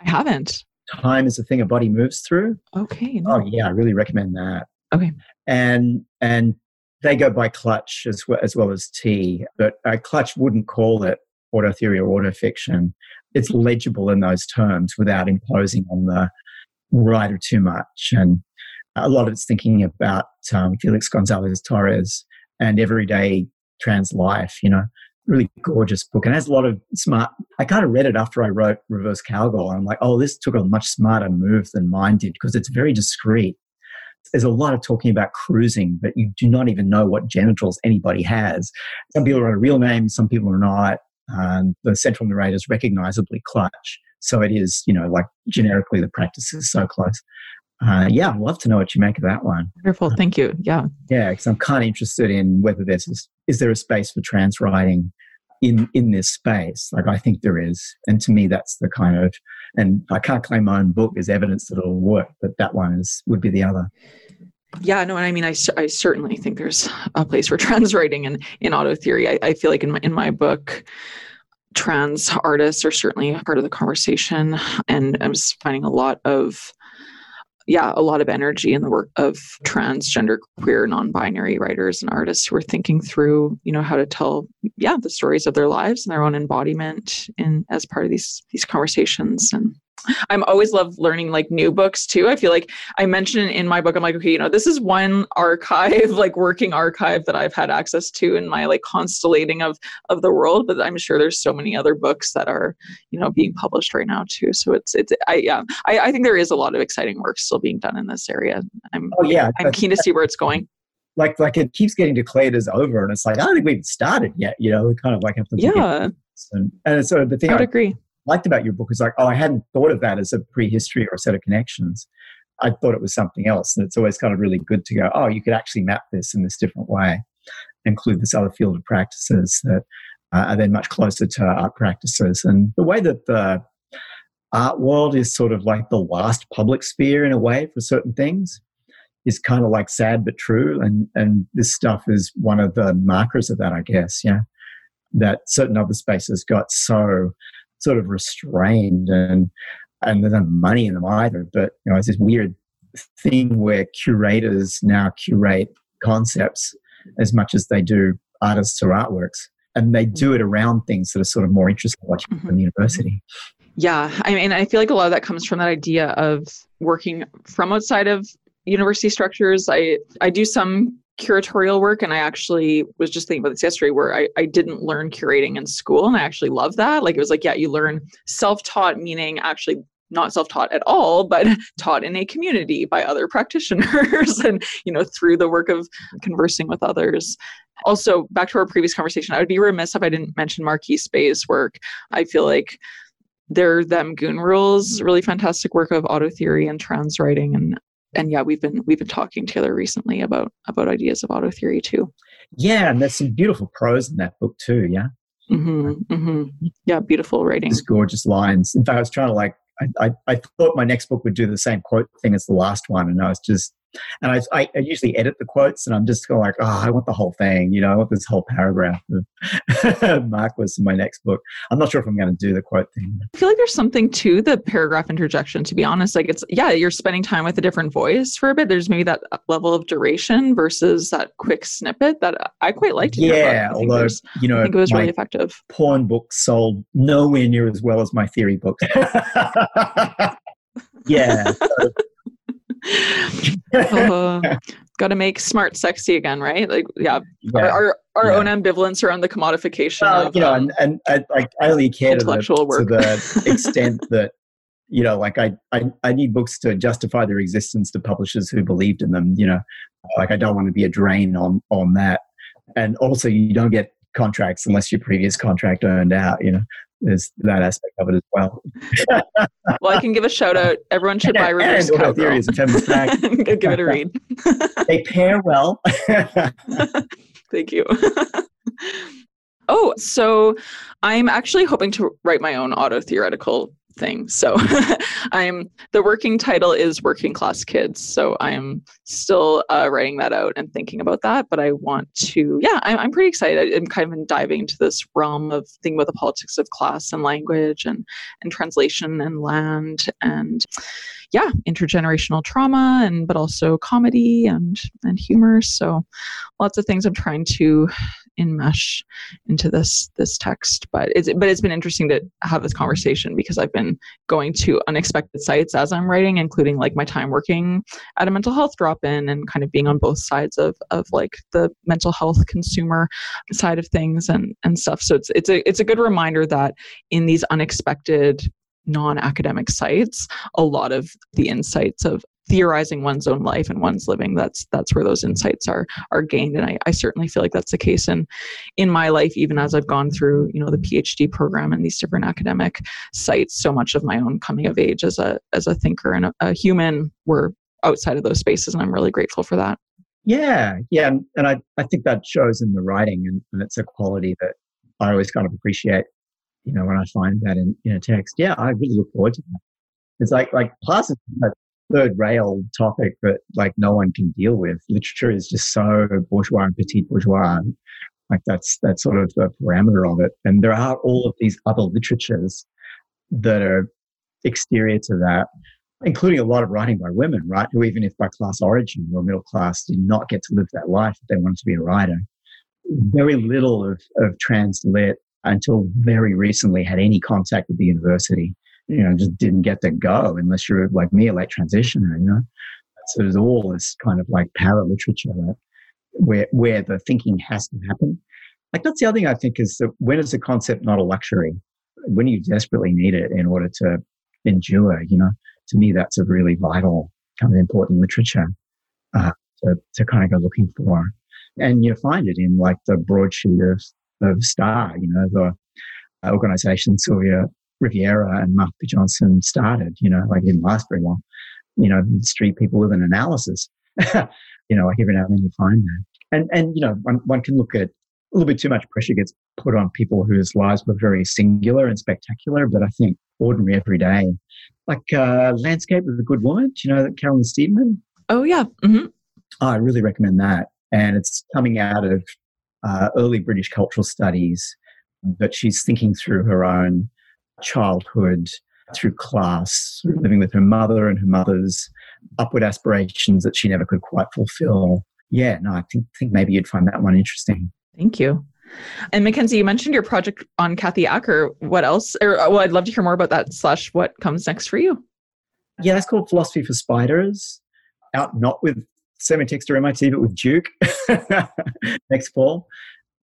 I haven't time is the thing a body moves through. Okay. No. Oh yeah, I really recommend that. Okay. And and they go by clutch as well as well as T, but uh, clutch wouldn't call it auto theory or auto fiction, it's legible in those terms without imposing on the writer too much. And a lot of it's thinking about um, Felix Gonzalez Torres and everyday trans life, you know, really gorgeous book and has a lot of smart. I kind of read it after I wrote Reverse Cowgirl. And I'm like, oh, this took a much smarter move than mine did because it's very discreet. There's a lot of talking about cruising, but you do not even know what genitals anybody has. Some people are a real name, some people are not. And the central narrator is recognizably clutch. So it is, you know, like generically the practice is so close. Uh, yeah, I'd love to know what you make of that one. Wonderful, thank you. Yeah, yeah, because I'm kind of interested in whether there's is there a space for trans writing in in this space. Like I think there is, and to me, that's the kind of and I can't claim my own book as evidence that it'll work, but that one is would be the other. Yeah, no, and I mean, I, I certainly think there's a place for trans writing in in auto theory. I, I feel like in my in my book trans artists are certainly a part of the conversation and i'm just finding a lot of yeah, a lot of energy in the work of transgender, queer, non-binary writers and artists who are thinking through, you know, how to tell, yeah, the stories of their lives and their own embodiment in as part of these these conversations. And I'm always love learning like new books too. I feel like I mentioned in my book, I'm like, okay, you know, this is one archive, like working archive that I've had access to in my like constellating of of the world. But I'm sure there's so many other books that are, you know, being published right now too. So it's it's I yeah, I, I think there is a lot of exciting work still being done in this area. I'm oh yeah, I'm keen to see where it's going. Like like it keeps getting declared as over, and it's like I don't think we've started yet. You know, we kind of like yeah. And, and so the thing I would I, agree liked about your book is like, oh, I hadn't thought of that as a prehistory or a set of connections. I thought it was something else. And it's always kind of really good to go, oh, you could actually map this in this different way, include this other field of practices that uh, are then much closer to art practices. And the way that the art world is sort of like the last public sphere in a way for certain things is kind of like sad but true. And, and this stuff is one of the markers of that, I guess. Yeah. That certain other spaces got so sort of restrained and and there's no money in them either. But you know, it's this weird thing where curators now curate concepts as much as they do artists or artworks. And they do it around things that are sort of more interesting, like mm-hmm. from university. Yeah. I mean, I feel like a lot of that comes from that idea of working from outside of university structures. I, I do some curatorial work and i actually was just thinking about this yesterday where I, I didn't learn curating in school and i actually love that. Like it was like yeah you learn self-taught meaning actually not self-taught at all but taught in a community by other practitioners and you know through the work of conversing with others. Also back to our previous conversation i would be remiss if i didn't mention Marquis Bey's work. I feel like their them goon rules really fantastic work of auto theory and trans writing and and yeah, we've been we've been talking together recently about about ideas of auto theory too. Yeah, and there's some beautiful prose in that book too. Yeah. Mm-hmm, mm-hmm. Yeah, beautiful writing. Just gorgeous lines. In fact, I was trying to like I, I, I thought my next book would do the same quote thing as the last one, and I was just and I, I, I, usually edit the quotes and I'm just going like, oh, I want the whole thing, you know, I want this whole paragraph of Marquis in my next book. I'm not sure if I'm going to do the quote thing. I feel like there's something to the paragraph interjection, to be honest. Like it's, yeah, you're spending time with a different voice for a bit. There's maybe that uh, level of duration versus that quick snippet that uh, I quite liked. Yeah, although, you know, I think it was really effective. Porn books sold nowhere near as well as my theory books. yeah. So uh, got to make smart sexy again, right? Like, yeah, yeah. our our, our yeah. own ambivalence around the commodification. Uh, of, you know, um, and, and I, like I only care to the, to the extent that you know, like I, I I need books to justify their existence to publishers who believed in them. You know, like I don't want to be a drain on on that, and also you don't get contracts unless your previous contract earned out. You know, there's that aspect of it as well. well, I can give a shout out. Everyone should buy Reverse and Cowgirl. Theory is a feminist give it a read. they pair well. Thank you. oh, so I'm actually hoping to write my own auto theoretical thing. So I'm the working title is Working Class Kids. So I'm still uh, writing that out and thinking about that. But I want to, yeah, I'm, I'm pretty excited. I'm kind of diving into this realm of thinking about the politics of class and language and and translation and land and yeah, intergenerational trauma and but also comedy and and humor. So lots of things I'm trying to enmesh into this this text. But it's but it's been interesting to have this conversation because I've been going to unexpected sites as I'm writing, including like my time working at a mental health drop-in and kind of being on both sides of of like the mental health consumer side of things and and stuff. So it's it's a it's a good reminder that in these unexpected non-academic sites a lot of the insights of theorizing one's own life and one's living that's that's where those insights are are gained. And I, I certainly feel like that's the case in in my life even as i've gone through you know the phd program and these different academic sites so much of my own coming of age as a as a thinker and a, a human were outside of those spaces and i'm really grateful for that. Yeah yeah and and i i think that shows in the writing and, and it's a quality that i always kind of appreciate you know when i find that in, in a text. Yeah i really look forward to that. It's like like class is third rail topic that like no one can deal with. Literature is just so bourgeois and petite bourgeois. Like that's that's sort of the parameter of it. And there are all of these other literatures that are exterior to that, including a lot of writing by women, right? Who even if by class origin or middle class did not get to live that life if they wanted to be a writer. Very little of, of translit until very recently had any contact with the university you know, just didn't get to go unless you're like me, a late transitioner, you know. So there's all this kind of like para literature where where the thinking has to happen. Like that's the other thing I think is that when is a concept not a luxury? When you desperately need it in order to endure, you know, to me that's a really vital kind of important literature uh, to, to kind of go looking for. And you find it in like the broadsheet of, of STAR, you know, the organization Sylvia Rivera and Marsha P. Johnson started, you know, like it didn't last very long. You know, street people with an analysis. you know, like every now and then you find that. And and you know, one, one can look at a little bit too much pressure gets put on people whose lives were very singular and spectacular, but I think ordinary everyday. Like uh, Landscape of a Good Woman, do you know that Carolyn Steedman? Oh yeah. Mm-hmm. Oh, I really recommend that. And it's coming out of uh, early British cultural studies, but she's thinking through her own childhood through class, living with her mother and her mother's upward aspirations that she never could quite fulfill. Yeah, no, I think think maybe you'd find that one interesting. Thank you. And McKenzie, you mentioned your project on Kathy Acker. What else? Or, well, I'd love to hear more about that. Slash, what comes next for you? Yeah, that's called Philosophy for Spiders. Out not with Semiotext(e) or MIT, but with Duke next fall.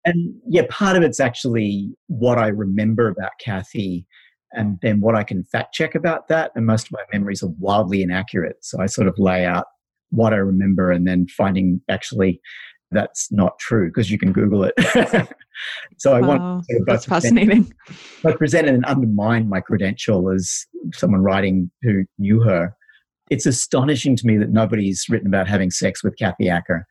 And yeah, part of it's actually what I remember about Kathy and then what I can fact check about that. And most of my memories are wildly inaccurate. So I sort of lay out what I remember and then finding actually that's not true because you can Google it. so I wow, want to that's fascinating. I presented and undermine my credential as someone writing who knew her. It's astonishing to me that nobody's written about having sex with Kathy Acker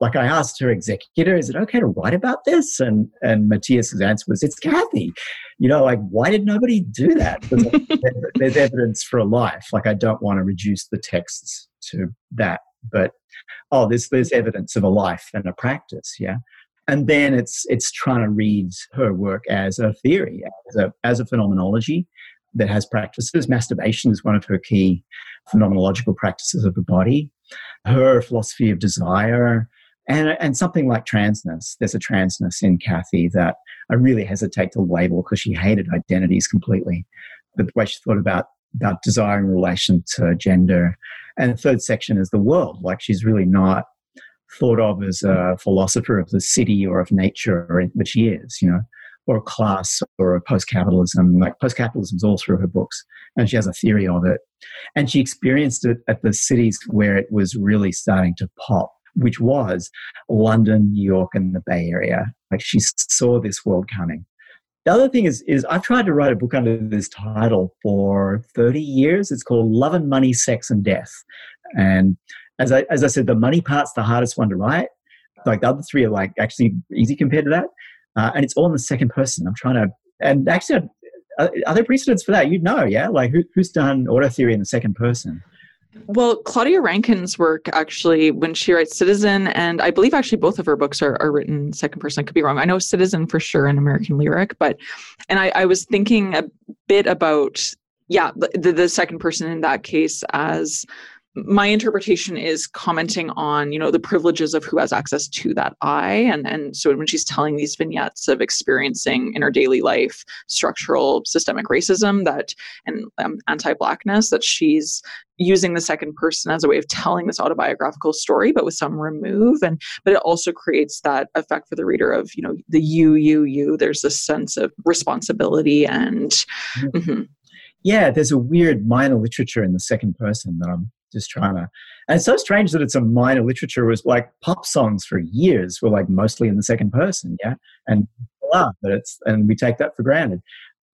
like I asked her executor, is it okay to write about this? And and Matias's answer was, it's Kathy. You know, like why did nobody do that? There's evidence for a life. Like I don't want to reduce the texts to that, but oh, there's there's evidence of a life and a practice. Yeah. And then it's it's trying to read her work as a theory, as a as a phenomenology that has practices. Masturbation is one of her key phenomenological practices of the body. Her philosophy of desire, and, and something like transness. There's a transness in Kathy that I really hesitate to label because she hated identities completely. But the way she thought about, about desire in relation to gender. And the third section is the world. Like she's really not thought of as a philosopher of the city or of nature, but she is, you know, or a class or a post capitalism. Like post capitalism is all through her books, and she has a theory of it. And she experienced it at the cities where it was really starting to pop which was London, New York, and the Bay Area. Like she saw this world coming. The other thing is, is I've tried to write a book under this title for 30 years. It's called Love and Money, Sex and Death. And as I, as I said, the money part's the hardest one to write. Like the other three are like actually easy compared to that. Uh, and it's all in the second person. I'm trying to, and actually, are, are there precedents for that? You'd know, yeah? Like who, who's done auto theory in the second person? Well, Claudia Rankine's work actually, when she writes Citizen, and I believe actually both of her books are, are written second person. I could be wrong. I know Citizen for sure and American Lyric, but, and I, I was thinking a bit about, yeah, the, the second person in that case as my interpretation is commenting on you know the privileges of who has access to that eye and and so when she's telling these vignettes of experiencing in her daily life structural systemic racism that and um, anti-blackness that she's using the second person as a way of telling this autobiographical story but with some remove and but it also creates that effect for the reader of you know the you you you there's this sense of responsibility and mm-hmm. Mm-hmm. yeah there's a weird minor literature in the second person that i'm just trying to and it's so strange that it's a minor literature was like pop songs for years were like mostly in the second person yeah? And blah, but it's and we take that for granted.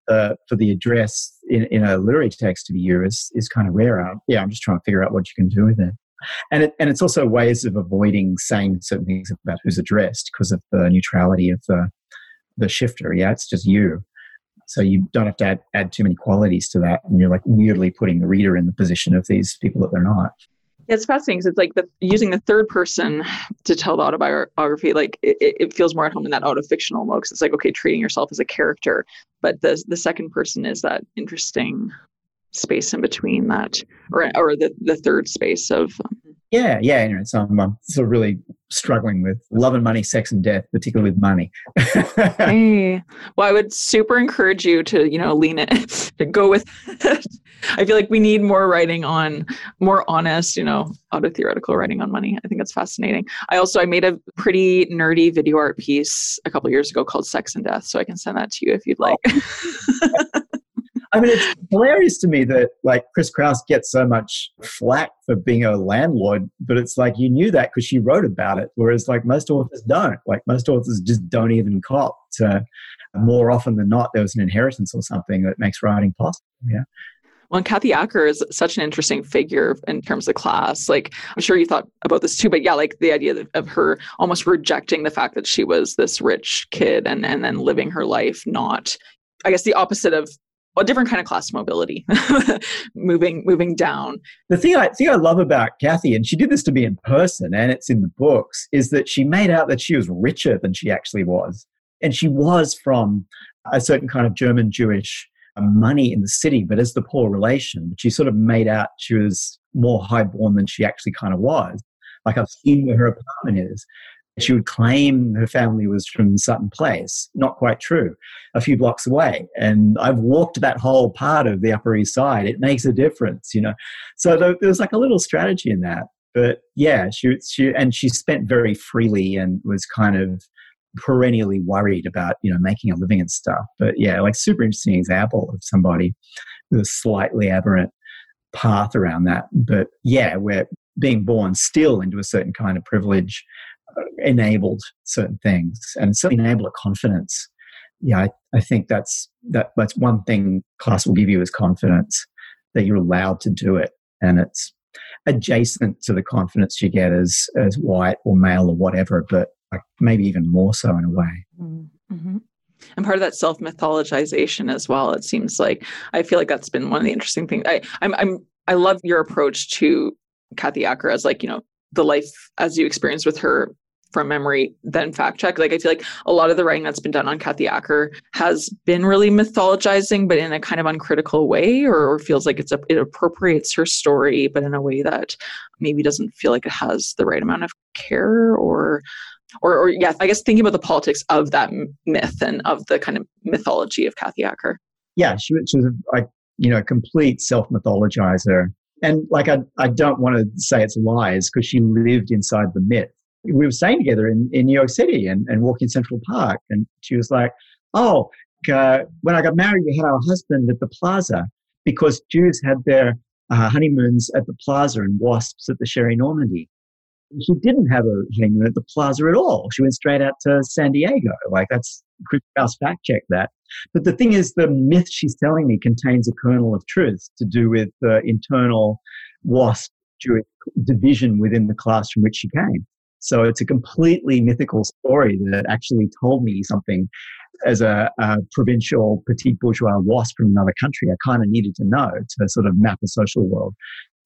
Uh, for the address in, in a literary text to be used is is kind of rare. Yeah i'm just trying to figure out what you can do with it. And it, and it's also ways of avoiding saying certain things about who's addressed because of the neutrality of the the shifter yeah? It's just you so you don't have to add, add too many qualities to that. And you're like weirdly putting the reader in the position of these people that they're not. Yeah, it's fascinating. Because it's like the, using the third person to tell the autobiography. Like it, it feels more at home in that autofictional mode. Because it's like okay, treating yourself as a character, but the the second person is that interesting space in between that, or or the the third space of um, yeah, yeah. Anyway, so I'm, I'm sort of really struggling with love and money, sex and death, particularly with money. hey, well, I would super encourage you to, you know, lean it, to go with it. I feel like we need more writing on more honest, you know, auto theoretical writing on money. I think it's fascinating. I also I made a pretty nerdy video art piece a couple years ago called Sex and Death, so I can send that to you if you'd oh. like. I mean, it's hilarious to me that like Chris Kraus gets so much flack for being a landlord, but it's like you knew that because she wrote about it, whereas like most authors don't. Like most authors just don't even cop to. More often than not, there was an inheritance or something that makes writing possible. Yeah. Well, and Kathy Acker is such an interesting figure in terms of class. Like, I'm sure you thought about this too, but yeah, like the idea of her almost rejecting the fact that she was this rich kid and, and then living her life not, I guess, the opposite of a different kind of class mobility moving moving down. The thing i thing i love about kathy and she did this to me in person and it's in the books is that she made out that she was richer than she actually was. And she was from a certain kind of german jewish uh, money in the city but as the poor relation but she sort of made out she was more highborn than she actually kind of was like i've seen where her apartment is she would claim her family was from Sutton Place. Not quite true. A few blocks away. And I've walked that whole part of the Upper East Side. It makes a difference, you know. So there was like a little strategy in that. But yeah, she, she and she spent very freely and was kind of perennially worried about, you know, making a living and stuff. But yeah, like super interesting example of somebody with a slightly aberrant path around that. But yeah, we're being born still into a certain kind of privilege enabled certain things and certainly enable a confidence. Yeah, I, I think that's that that's one thing class will give you is confidence that you're allowed to do it. And it's adjacent to the confidence you get as as white or male or whatever, but like maybe even more so in a way. Mm-hmm. And part of that self mythologization as well. It seems like I feel like that's been one of the interesting things. I I'm I'm I love your approach to Kathy Acker as like you know the life as you experienced with her from memory then fact check. Like I feel like a lot of the writing that's been done on Kathy Acker has been really mythologizing, but in a kind of uncritical way, or, or feels like it's a, it appropriates her story, but in a way that maybe doesn't feel like it has the right amount of care or or, or yeah, I guess thinking about the politics of that myth and of the kind of mythology of Kathy Acker. Yeah, she, she was a you know a complete self mythologizer and like I, I don't want to say it's lies because she lived inside the myth we were staying together in, in New York City and, and walking Central Park. And she was like, Oh, uh, when I got married, we had our husband at the plaza because Jews had their uh, honeymoons at the plaza and wasps at the Sherry Normandy. She didn't have a honeymoon at the plaza at all. She went straight out to San Diego. Like that's Chris Kraus fact check that. But the thing is, the myth she's telling me contains a kernel of truth to do with the internal wasp Jewish division within the class from which she came. So it's a completely mythical story that actually told me something as a, a provincial petite bourgeois wasp from another country. I kind of needed to know to sort of map a social world.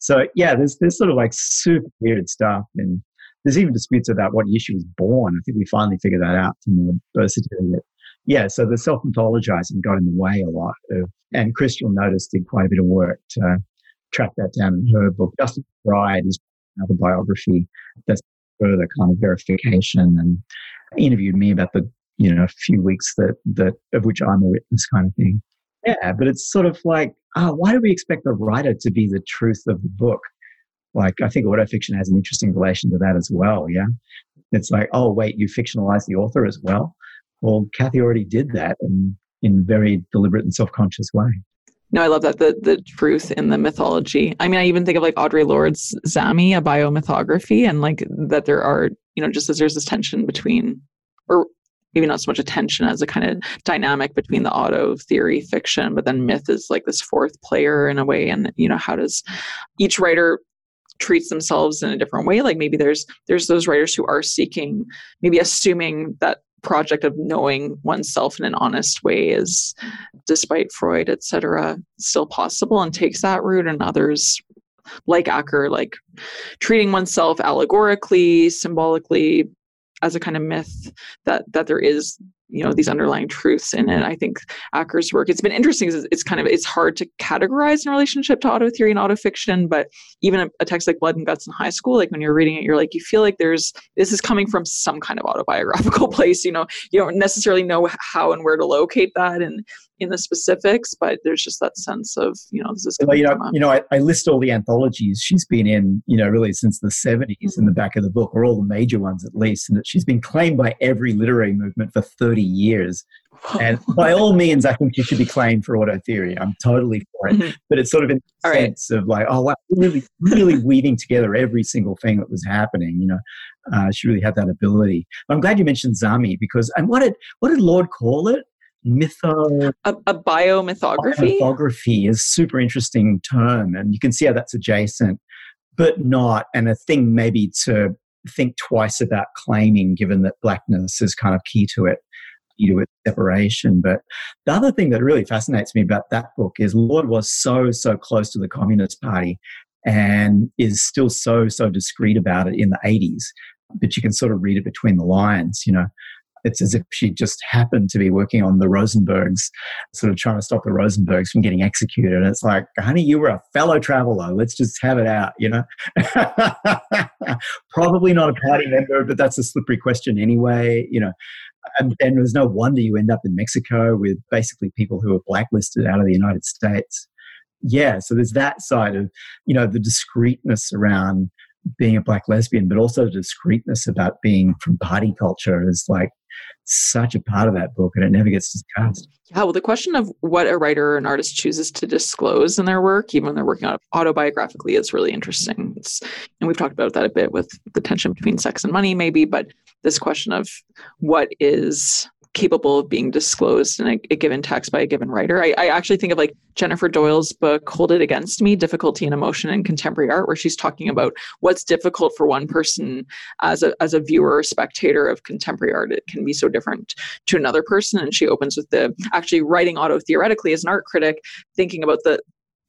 So yeah, there's there's sort of like super weird stuff, and there's even disputes about what she was born. I think we finally figured that out from the birth certificate. Yeah, so the self mythologizing got in the way a lot of, and you'll notice, did quite a bit of work to track that down in her book. Jason McBride is another biography that's further kind of verification and interviewed me about the you know a few weeks that that of which I'm a witness kind of thing. Yeah, but it's sort of like, oh, why do we expect the writer to be the truth of the book? Like, I think autofiction has an interesting relation to that as well. Yeah. It's like, oh, wait, you fictionalize the author as well. Well, Kathy already did that in, in very deliberate and self conscious way. No, I love that the the truth in the mythology. I mean, I even think of like Audre Lorde's Zami, a biomythography, and like that there are, you know, just as there's this tension between, or maybe not so much a tension as a kind of dynamic between the auto theory fiction, but then myth is like this fourth player in a way. And you know, how does each writer treats themselves in a different way like maybe there's there's those writers who are seeking maybe assuming that project of knowing oneself in an honest way is despite freud etc still possible and takes that route and others like acker like treating oneself allegorically symbolically as a kind of myth that that there is you know these underlying truths in it. I think acker's work it's been interesting it's, it's kind of it's hard to categorize in relationship to auto theory and auto fiction but even a, a, text like blood and guts in high school like when you're reading it you're like you feel like there's this is coming from some kind of autobiographical place you know? You don't necessarily know how and where to locate that and in the specifics, but there's just that sense of, you know, this is well, you know, you know, I, I, list all the anthologies she's been in, you know, really since the 70s mm-hmm. in the back of the book, or all the major ones at least, and that she's been claimed by every literary movement for 30 years. and by all means, I think she should be claimed for auto theory. I'm totally for it. Mm-hmm. But it's sort of in the sense right. of like, oh, wow, really, really weaving together every single thing that was happening. You know, uh, she really had that ability. But I'm glad you mentioned Zami because, and what did what did Lorde call it? Mytho a, a biomythography? Biomythography is super interesting term and you can see how that's adjacent but not and a thing maybe to think twice about claiming given that blackness is kind of key to it key to its separation but the other thing that really fascinates me about that book is Lorde was so so close to the communist party and is still so so discreet about it in the 80s but you can sort of read it between the lines you know it's as if she just happened to be working on the Rosenbergs, sort of trying to stop the Rosenbergs from getting executed. And it's like, honey, you were a fellow traveler. Let's just have it out, you know? Probably not a party member, but that's a slippery question anyway, you know. And, and there's no wonder you end up in Mexico with basically people who are blacklisted out of the United States. Yeah, so there's that side of, you know, the discreetness around being a black lesbian, but also the discreetness about being from party culture is like such a part of that book and it never gets discussed. Yeah, well, the question of what a writer or an artist chooses to disclose in their work, even when they're working on it autobiographically, is really interesting. It's, and we've talked about that a bit with the tension between sex and money, maybe, but this question of what is capable of being disclosed in a, a, given text by a given writer. I, I, actually think of like Jennifer Doyle's book, Hold It Against Me Difficulty and Emotion in Contemporary Art, where she's talking about what's difficult for one person as a, as a viewer or spectator of contemporary art. It can be so different to another person. And she opens with the actually writing auto theoretically as an art critic, thinking about the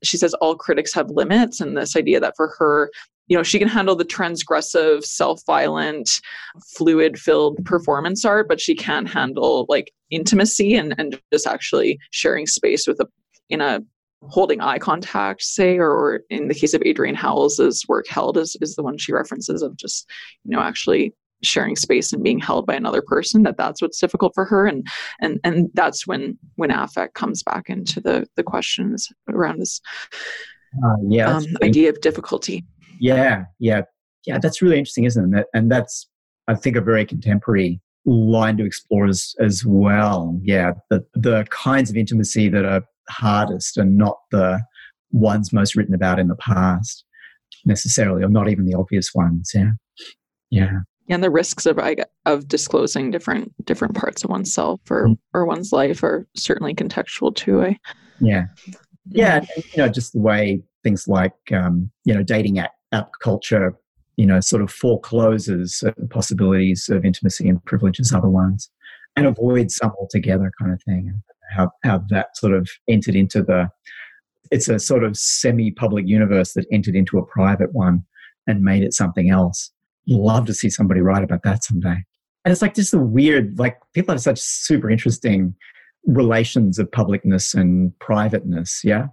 she says all critics have limits and this idea that for her you know she can handle the transgressive self-violent fluid filled performance art but she can't handle like intimacy and, and just actually sharing space with a in a holding eye contact say or, or in the case of adrian howells's work held is, is the one she references of just you know actually sharing space and being held by another person that that's what's difficult for her. And and and that's when when affect comes back into the the questions around this uh, yeah um, idea of difficulty yeah, yeah, yeah. That's really interesting, isn't it? And that's, I think, a very contemporary line to explore as, as well. Yeah, the the kinds of intimacy that are hardest and not the ones most written about in the past necessarily, or not even the obvious ones. Yeah, yeah. And the risks of of disclosing different different parts of oneself or mm. or one's life are certainly contextual too. I, yeah, yeah. You know, just the way things like um, you know dating app app culture, you know, sort of forecloses certain possibilities of intimacy and privileges other ones and avoids some altogether kind of thing. How, how that sort of entered into the, it's a sort of semi public universe that entered into a private one and made it something else. Love to see somebody write about that someday. And it's like just a weird, like people have such super interesting relations of publicness and privateness. Yeah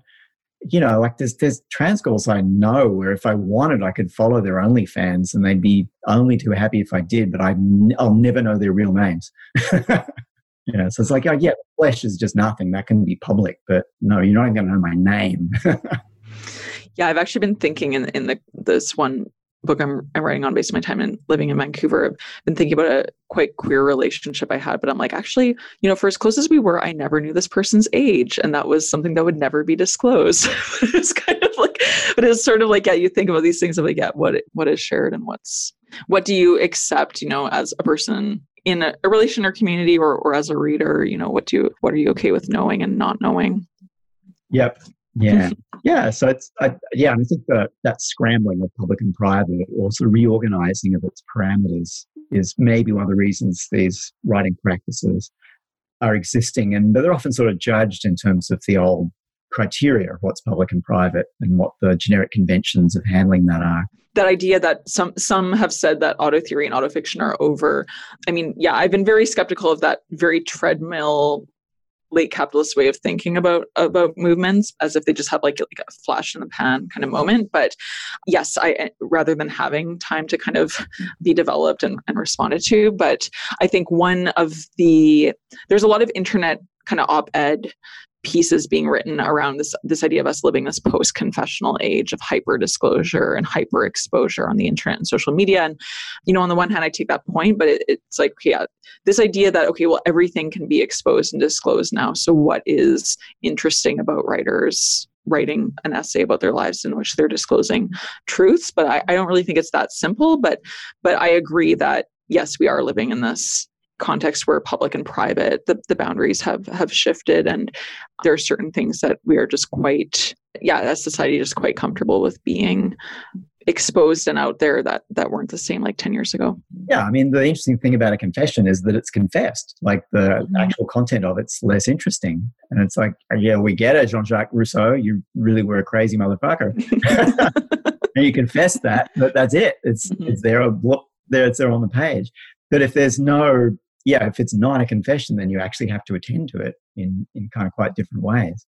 you know, like there's there's trans girls I know where if I wanted, I could follow their OnlyFans and they'd be only too happy if I did, but I I'll never know their real names. you know, so it's like, oh yeah, flesh is just nothing that can be public, but no, you're not even going to know my name. yeah, I've actually been thinking in in the this one book I'm, I'm writing on based on my time in living in Vancouver. I've been thinking about a quite queer relationship I had, but I'm like, actually, you know, for as close as we were, I never knew this person's age. And that was something that would never be disclosed. it's kind of like, but it's sort of like, yeah, you think about these things of like, yeah, what, what is shared and what's, what do you accept, you know, as a person in a, a relation or community or, or as a reader, you know, what do you, what are you okay with knowing and not knowing? Yep. Yeah, yeah. So it's I, yeah, I think that that scrambling of public and private, or sort of reorganizing of its parameters, is maybe one of the reasons these writing practices are existing, and but they're often sort of judged in terms of the old criteria of what's public and private and what the generic conventions of handling that are that idea that some some have said that auto theory and auto fiction are over i mean yeah i've been very skeptical of that very treadmill late capitalist way of thinking about about movements as if they just have like, like a flash in the pan kind of moment. But yes i eh, rather than having time to kind of be developed and, and responded to but i think one of the there's a lot of internet kind of op-ed pieces being written around this this idea of us living this post confessional age of hyper disclosure and hyper exposure on the internet and social media. And you know on the one hand i take that point but it, it's like yeah this idea that okay well everything can be exposed and disclosed now. So what is interesting about writers writing an essay about their lives in which they're disclosing truths? But I, I don't really think it's that simple but but i agree that yes we are living in this context where public and private the, the boundaries have have shifted and there are certain things that we are just quite yeah as society just quite comfortable with being exposed and out there that that weren't the same like 10 years ago. Yeah i mean the interesting thing about a confession is that it's confessed. Like the mm-hmm. actual content of it's less interesting. And it's like yeah we get it jean-jacques rousseau you really were a crazy motherfucker. And you confess that but that's it. It's mm-hmm. it's there there it's there on the page. But if there's no yeah, if it's not a confession, then you actually have to attend to it in, in kind of quite different ways.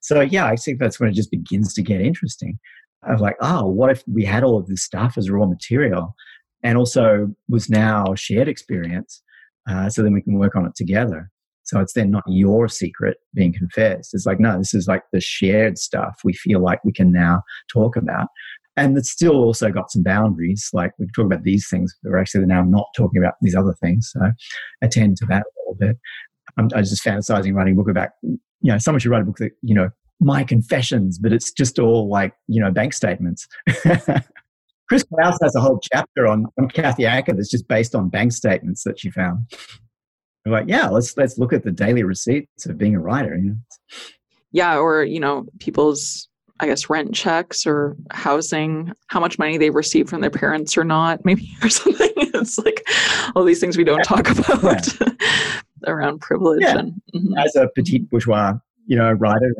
So yeah, I think that's when it just begins to get interesting. Of like, oh, what if we had all of this stuff as raw material, and also was now shared experience, uh, so then we can work on it together. So it's then not your secret being confessed. It's like, no, this is like the shared stuff we feel like we can now talk about and it's still also got some boundaries. Like we talk about these things, but we're actually now not talking about these other things. So attend to that a little bit. I'm, I was just fantasizing writing a book about, you know, someone should write a book that, you know, my confessions, but it's just all like, you know, bank statements. Chris Kraus has a whole chapter on, on Kathy Acker that's just based on bank statements that she found. Like, yeah, let's let's look at the daily receipts of being a writer. You know? Yeah, or you know, people's I guess rent checks or housing, how much money they receive from their parents or not, maybe or something. It's like all these things we don't talk about around privilege. Yeah. And, mm-hmm. As a petite bourgeois, you know, writer,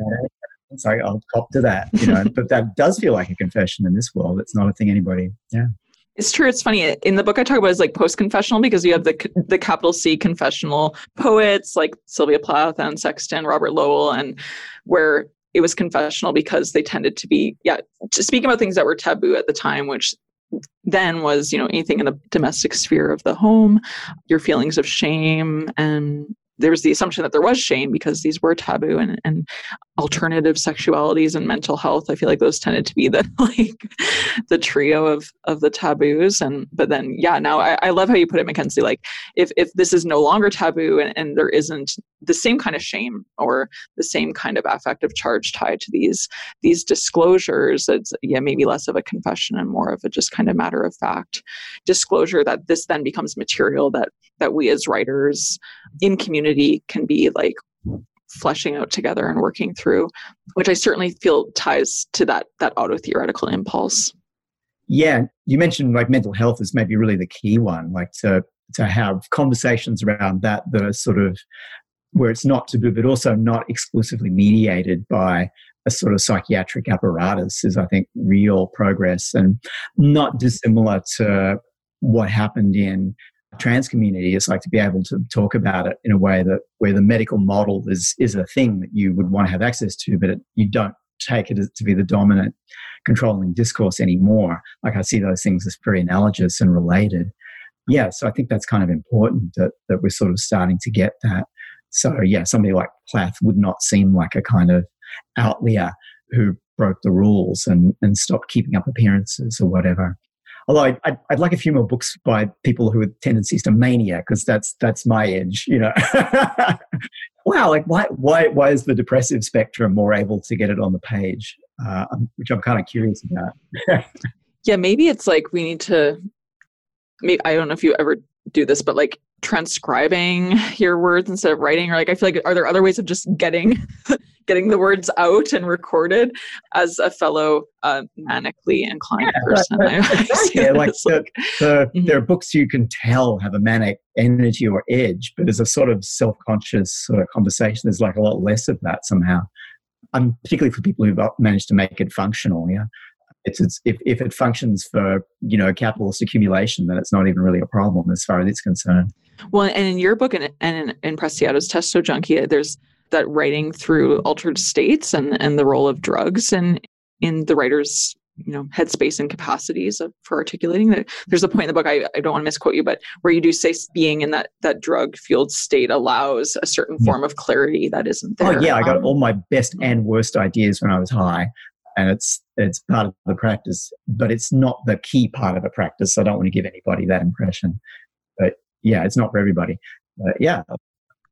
it's like I'll cop to that, you know. but that does feel like a confession in this world. It's not a thing anybody, yeah. It's true. It's funny. In the book, I talk about is like post confessional because you have the the capital C confessional poets like Sylvia Plath, and Sexton, Robert Lowell, and where it was confessional because they tended to be yeah to speak about things that were taboo at the time which then was you know anything in the domestic sphere of the home your feelings of shame and there was the assumption that there was shame because these were taboo and, and alternative sexualities and mental health. I feel like those tended to be the like the trio of of the taboos. And but then yeah now I, I love how you put it McKenzie like if if this is no longer taboo and, and there isn't the same kind of shame or the same kind of affective charge tied to these these disclosures it's yeah maybe less of a confession and more of a just kind of matter of fact disclosure that this then becomes material that that we as writers in community can be like fleshing out together and working through, which I certainly feel ties to that that auto theoretical impulse. Yeah, you mentioned like mental health is maybe really the key one, like to to have conversations around that that are sort of where it's not taboo, but also not exclusively mediated by a sort of psychiatric apparatus is, I think, real progress and not dissimilar to what happened in trans community is like to be able to talk about it in a way that where the medical model is is a thing that you would want to have access to, but it, you don't take it to be the dominant controlling discourse anymore. Like I see those things as very analogous and related. Yeah, so I think that's kind of important that, that we're sort of starting to get that. So yeah, somebody like Plath would not seem like a kind of outlier who broke the rules and, and stopped keeping up appearances or whatever. Although I'd, I'd, like a few more books by people who have tendencies to mania because that's that's my edge, you know. wow, like why why why is the depressive spectrum more able to get it on the page? Uh, which I'm kind of curious about. yeah, maybe it's like we need to. Maybe I don't know if you ever do this, but like transcribing your words instead of writing, or like I feel like are there other ways of just getting getting the words out and recorded as a fellow uh, manically inclined yeah, person. yeah, like the, the, mm-hmm. there are books you can tell have a manic energy or edge, but as a sort of self-conscious sort of conversation, there's like a lot less of that somehow. I'm particularly for people who've managed to make it functional. Yeah, it's, it's if, if it functions for you know capitalist accumulation, then it's not even really a problem as far as it's concerned. Well, and in your book and, and in, in Preciado's Testo Junkie, there's that writing through altered states and, and the role of drugs and in the writer's you know headspace and capacities of, for articulating that there's a point in the book I, I don't want to misquote you but where you do say being in that that drug fueled state allows a certain mm. form of clarity that isn't there oh yeah i got um, all my best and worst ideas when i was high and it's it's part of the practice but it's not the key part of the practice i don't want to give anybody that impression. But yeah it's not for everybody. But yeah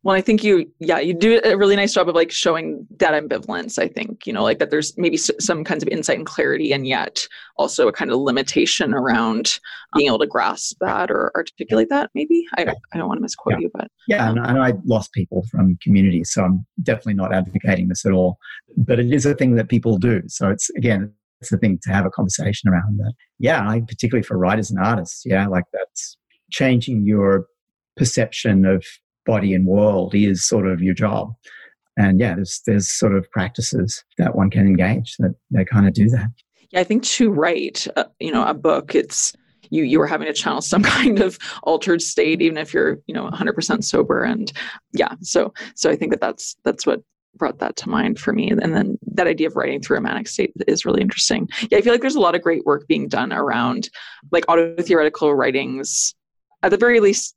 well, I think you, yeah, you do a really nice job of like showing that ambivalence. I think, you know, like that there's maybe some kinds of insight and clarity, and yet also a kind of limitation around being able to grasp that or articulate that. Maybe I, I don't want to misquote yeah. you, but yeah, um and I know I lost people from community, so I'm definitely not advocating this at all. But it is a thing that people do. So it's again, it's a thing to have a conversation around that. Yeah, I particularly for writers and artists. Yeah, like that's changing your perception of body and world is sort of your job. And yeah, there's there's sort of practices that one can engage that they kind of do that. Yeah, I think to write, uh, you know, a book, it's you you are having to channel some kind of altered state, even if you're you know 100% sober. And yeah, so so I think that that's that's what brought that to mind for me. And then that idea of writing through a manic state is really interesting. Yeah, I feel like there's a lot of great work being done around like auto theoretical writings. At the very least,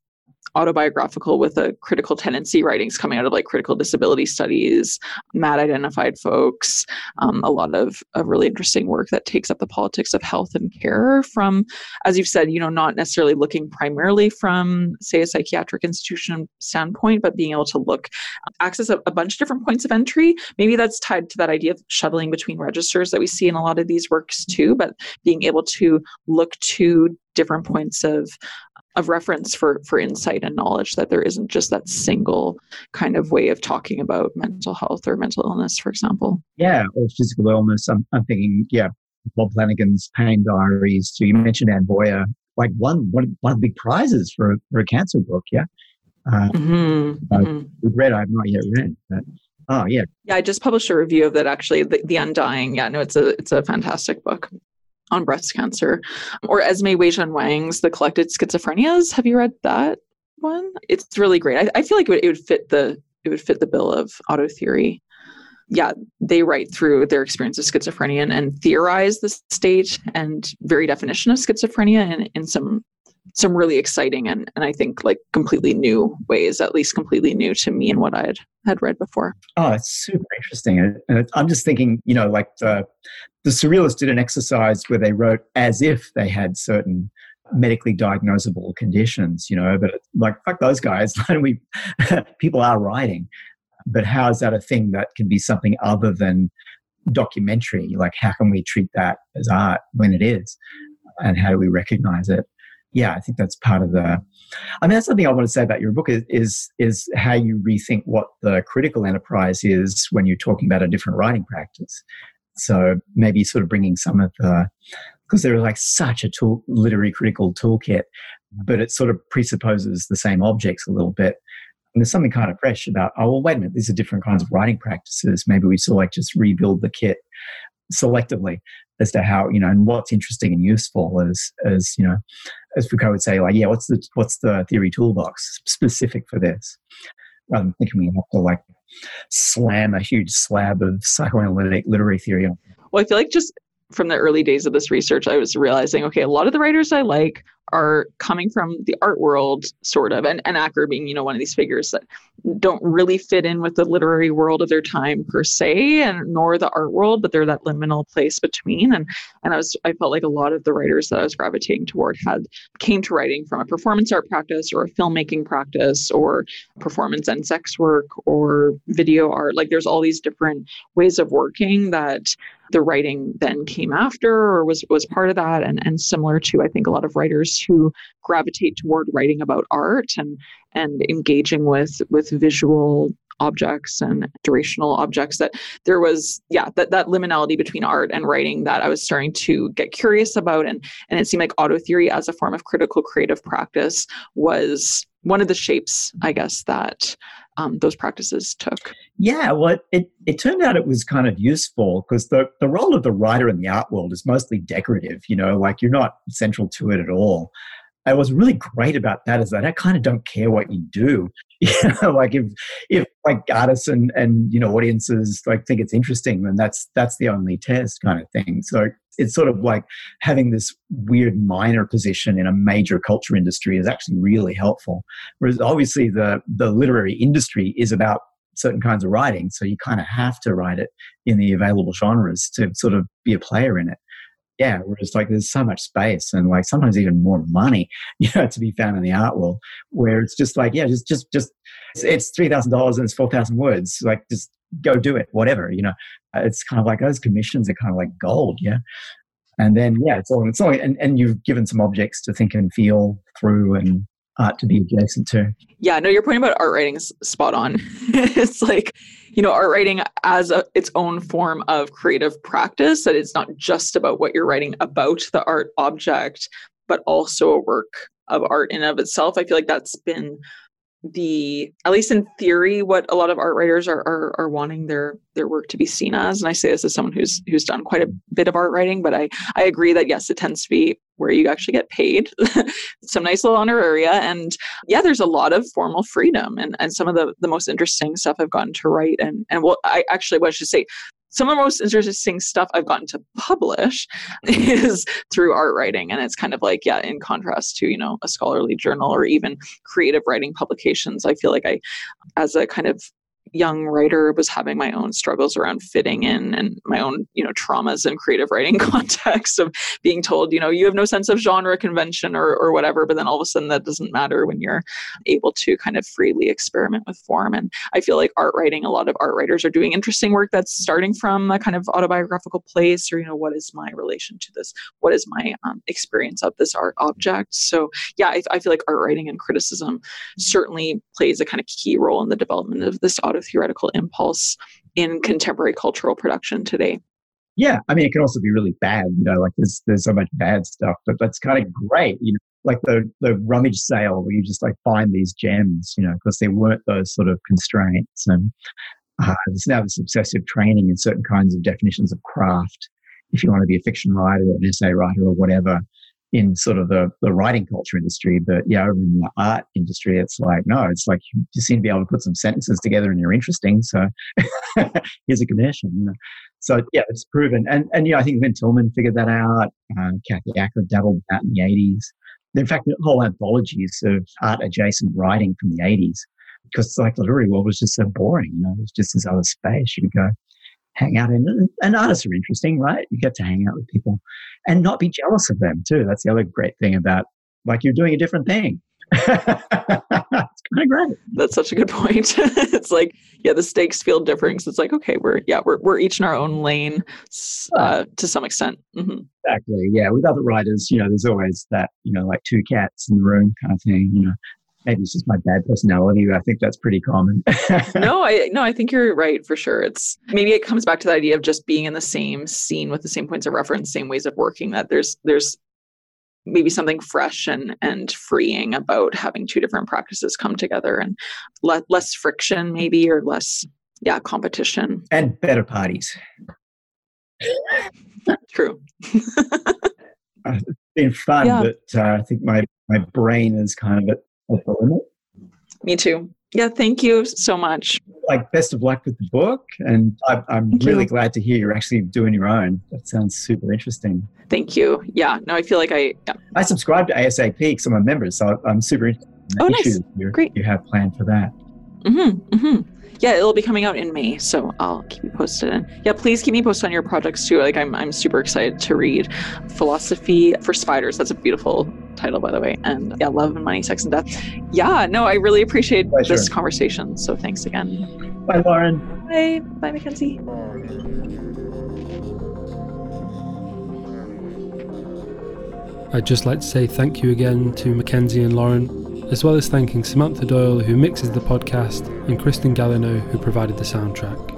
autobiographical with a critical tendency writings coming out of like critical disability studies, MAD identified folks, um, a lot of, of really interesting work that takes up the politics of health and care from, as you've said, you know, not necessarily looking primarily from, say, a psychiatric institution standpoint, but being able to look, access a, a bunch of different points of entry. Maybe that's tied to that idea of shuttling between registers that we see in a lot of these works too, but being able to look to different points of of reference for for insight and knowledge that there isn't just that single kind of way of talking about mental health or mental illness for example. Yeah or physical illness. I'm, I'm thinking yeah bob flanagan's pain diaries so you mentioned anne boyer like one one one of the big prizes for, for a cancer book yeah? Uh, mm-hmm. uh, mm-hmm. read i've not yet read but oh yeah. Yeah i just published a review of that actually the, the undying. Yeah no it's a it's a fantastic book on breast cancer. Or Esme Weijun Wang's The Collected Schizophrenias. Have you read that one? It's really great. I, I feel like it would, it would fit the it would fit the bill of auto theory. Yeah, they write through their experience of schizophrenia and, and theorize the state and very definition of schizophrenia in, in some some really exciting and, and I think like completely new ways, at least completely new to me and what I had had read before. Oh, it's super interesting. And I'm just thinking, you know, like the the surrealists did an exercise where they wrote as if they had certain medically diagnosable conditions, you know, but like fuck those guys. we people are writing. But how is that a thing that can be something other than documentary? Like how can we treat that as art when it is? And how do we recognize it? Yeah, I think that's part of the. I mean, that's something I want to say about your book is, is is how you rethink what the critical enterprise is when you're talking about a different writing practice. So maybe sort of bringing some of the because there is like such a tool, literary critical toolkit, but it sort of presupposes the same objects a little bit. And there's something kind of fresh about, oh, well, wait a minute, these are different kinds of writing practices. Maybe we sort of like just rebuild the kit selectively as to how, you know, and what's interesting and useful as, as, you know, as Foucault would say, like, yeah, what's the what's the theory toolbox specific for this? Rather than thinking we have to like slam a huge slab of psychoanalytic literary theory on. Well, I feel like just from the early days of this research, I was realizing, okay, a lot of the writers I like are coming from the art world, sort of, and, and Acker being, you know, one of these figures that don't really fit in with the literary world of their time per se, and nor the art world, but they're that liminal place between. And and I was I felt like a lot of the writers that I was gravitating toward had came to writing from a performance art practice or a filmmaking practice or performance and sex work or video art. Like there's all these different ways of working that the writing then came after or was was part of that and and similar to I think a lot of writers who gravitate toward writing about art and and engaging with with visual objects and durational objects that there was yeah that that liminality between art and writing that I was starting to get curious about and and it seemed like auto theory as a form of critical creative practice was one of the shapes I guess that um, those practices took. Yeah, well, it, it turned out it was kind of useful because the, the role of the writer in the art world is mostly decorative, you know, like you're not central to it at all. And what's really great about that is that I kind of don't care what you do. You know, like if if like artists and, and you know audiences like think it's interesting, then that's that's the only test kind of thing. So it's sort of like having this weird minor position in a major culture industry is actually really helpful. Whereas obviously the the literary industry is about certain kinds of writing, so you kind of have to write it in the available genres to sort of be a player in it yeah, whereas like there's so much space and like sometimes even more money, you know, to be found in the art world, where it's just like, yeah, just just just it's three thousand dollars and it's four thousand words. Like just go do it, whatever, you know. Uh, it's kind of like those commissions are kind of like gold, yeah. And then yeah, it's all it's all and, and you've given some objects to think and feel through and art to be adjacent to. Yeah, no, your point about art writing is spot on. it's like, you know, art writing as a, its own form of creative practice, that it's not just about what you're writing about the art object, but also a work of art in of itself. I feel like that's been the at least in theory what a lot of art writers are, are are wanting their their work to be seen as. And i say this as someone who's who's done quite a bit of art writing but i i agree that yes it tends to be where you actually get paid some nice little honoraria. And yeah there's a lot of formal freedom. And and some of the the most interesting stuff i've gotten to write and and well i actually what i should say some of the most interesting stuff I've gotten to publish is through art writing. And it's kind of like, yeah, in contrast to, you know, a scholarly journal or even creative writing publications, I feel like I, as a kind of young writer was having my own struggles around fitting in and my own you know traumas in creative writing context of being told you know you have no sense of genre convention or, or whatever but then all of a sudden that doesn't matter when you're able to kind of freely experiment with form. And i feel like art writing a lot of art writers are doing interesting work that's starting from a kind of autobiographical place or you know what is my relation to this? What is my um, experience of this art object? So yeah I, I feel like art writing and criticism certainly plays a kind of key role in the development of this auto theoretical impulse in contemporary cultural production today. Yeah, I mean, it can also be really bad. You know, like there's there's so much bad stuff, but that's kind of great. You know, like the the rummage sale where you just like find these gems. You know, because there weren't those sort of constraints, and uh, there's now this obsessive training in certain kinds of definitions of craft. If you want to be a fiction writer or an essay writer or whatever, in sort of the, the writing culture industry. But yeah, over in the art industry, it's like, no, it's like you seem to be able to put some sentences together and you're interesting. So here's a commission. You know? So yeah, it's proven. And, and yeah, I think Lynne Tillman figured that out. Uh, Kathy Acker dabbled that in the 80s. In fact, whole anthologies of art adjacent writing from the 80s because like the literary world was just so boring. You know, it was just this other space you could go hang out in. And artists are interesting, right? You get to hang out with people and not be jealous of them too. That's the other great thing about like you're doing a different thing. it's kind of great. That's such a good point. it's like, yeah, the stakes feel different. So it's like, okay, we're yeah, we're we're each in our own lane, uh, to some extent. Mm-hmm. Exactly. Yeah. With other writers, you know, there's always that, you know, like two cats in the room kind of thing. You know, maybe it's just my bad personality. I think that's pretty common. no, I no, I think you're right for sure. It's maybe it comes back to the idea of just being in the same scene with the same points of reference, same ways of working. That there's there's maybe something fresh and and freeing about having two different practices come together and le- less friction maybe or less yeah competition and better parties. True. Uh, it's been fun, yeah. but uh, I think my my brain is kind of at at the limit. Me too. Yeah, thank you so much. Like, best of luck with the book. And I, am really you. glad to hear you're actually doing your own. That sounds super interesting. Thank you. Yeah, no, I feel like I. Yeah. I subscribe to ASAP because I'm a member, so I'm super interested in the oh, nice. you Great. you have planned for that. Mm-hmm, mm-hmm yeah, it'll be coming out in May, so I'll keep you posted. And yeah, please keep me posted on your projects too. Like I'm, I'm super excited to read Philosophy for Spiders. That's a beautiful title, by the way. And yeah, Love and Money, Sex and Death. Yeah, no, I really appreciate Pleasure. this conversation. So thanks again. Bye, Lauren. Bye, bye, McKenzie. I'd just like to say thank you again to McKenzie and Lauren as well as thanking Samantha Doyle, who mixes the podcast, and Kristen Gallerneaux, who provided the soundtrack.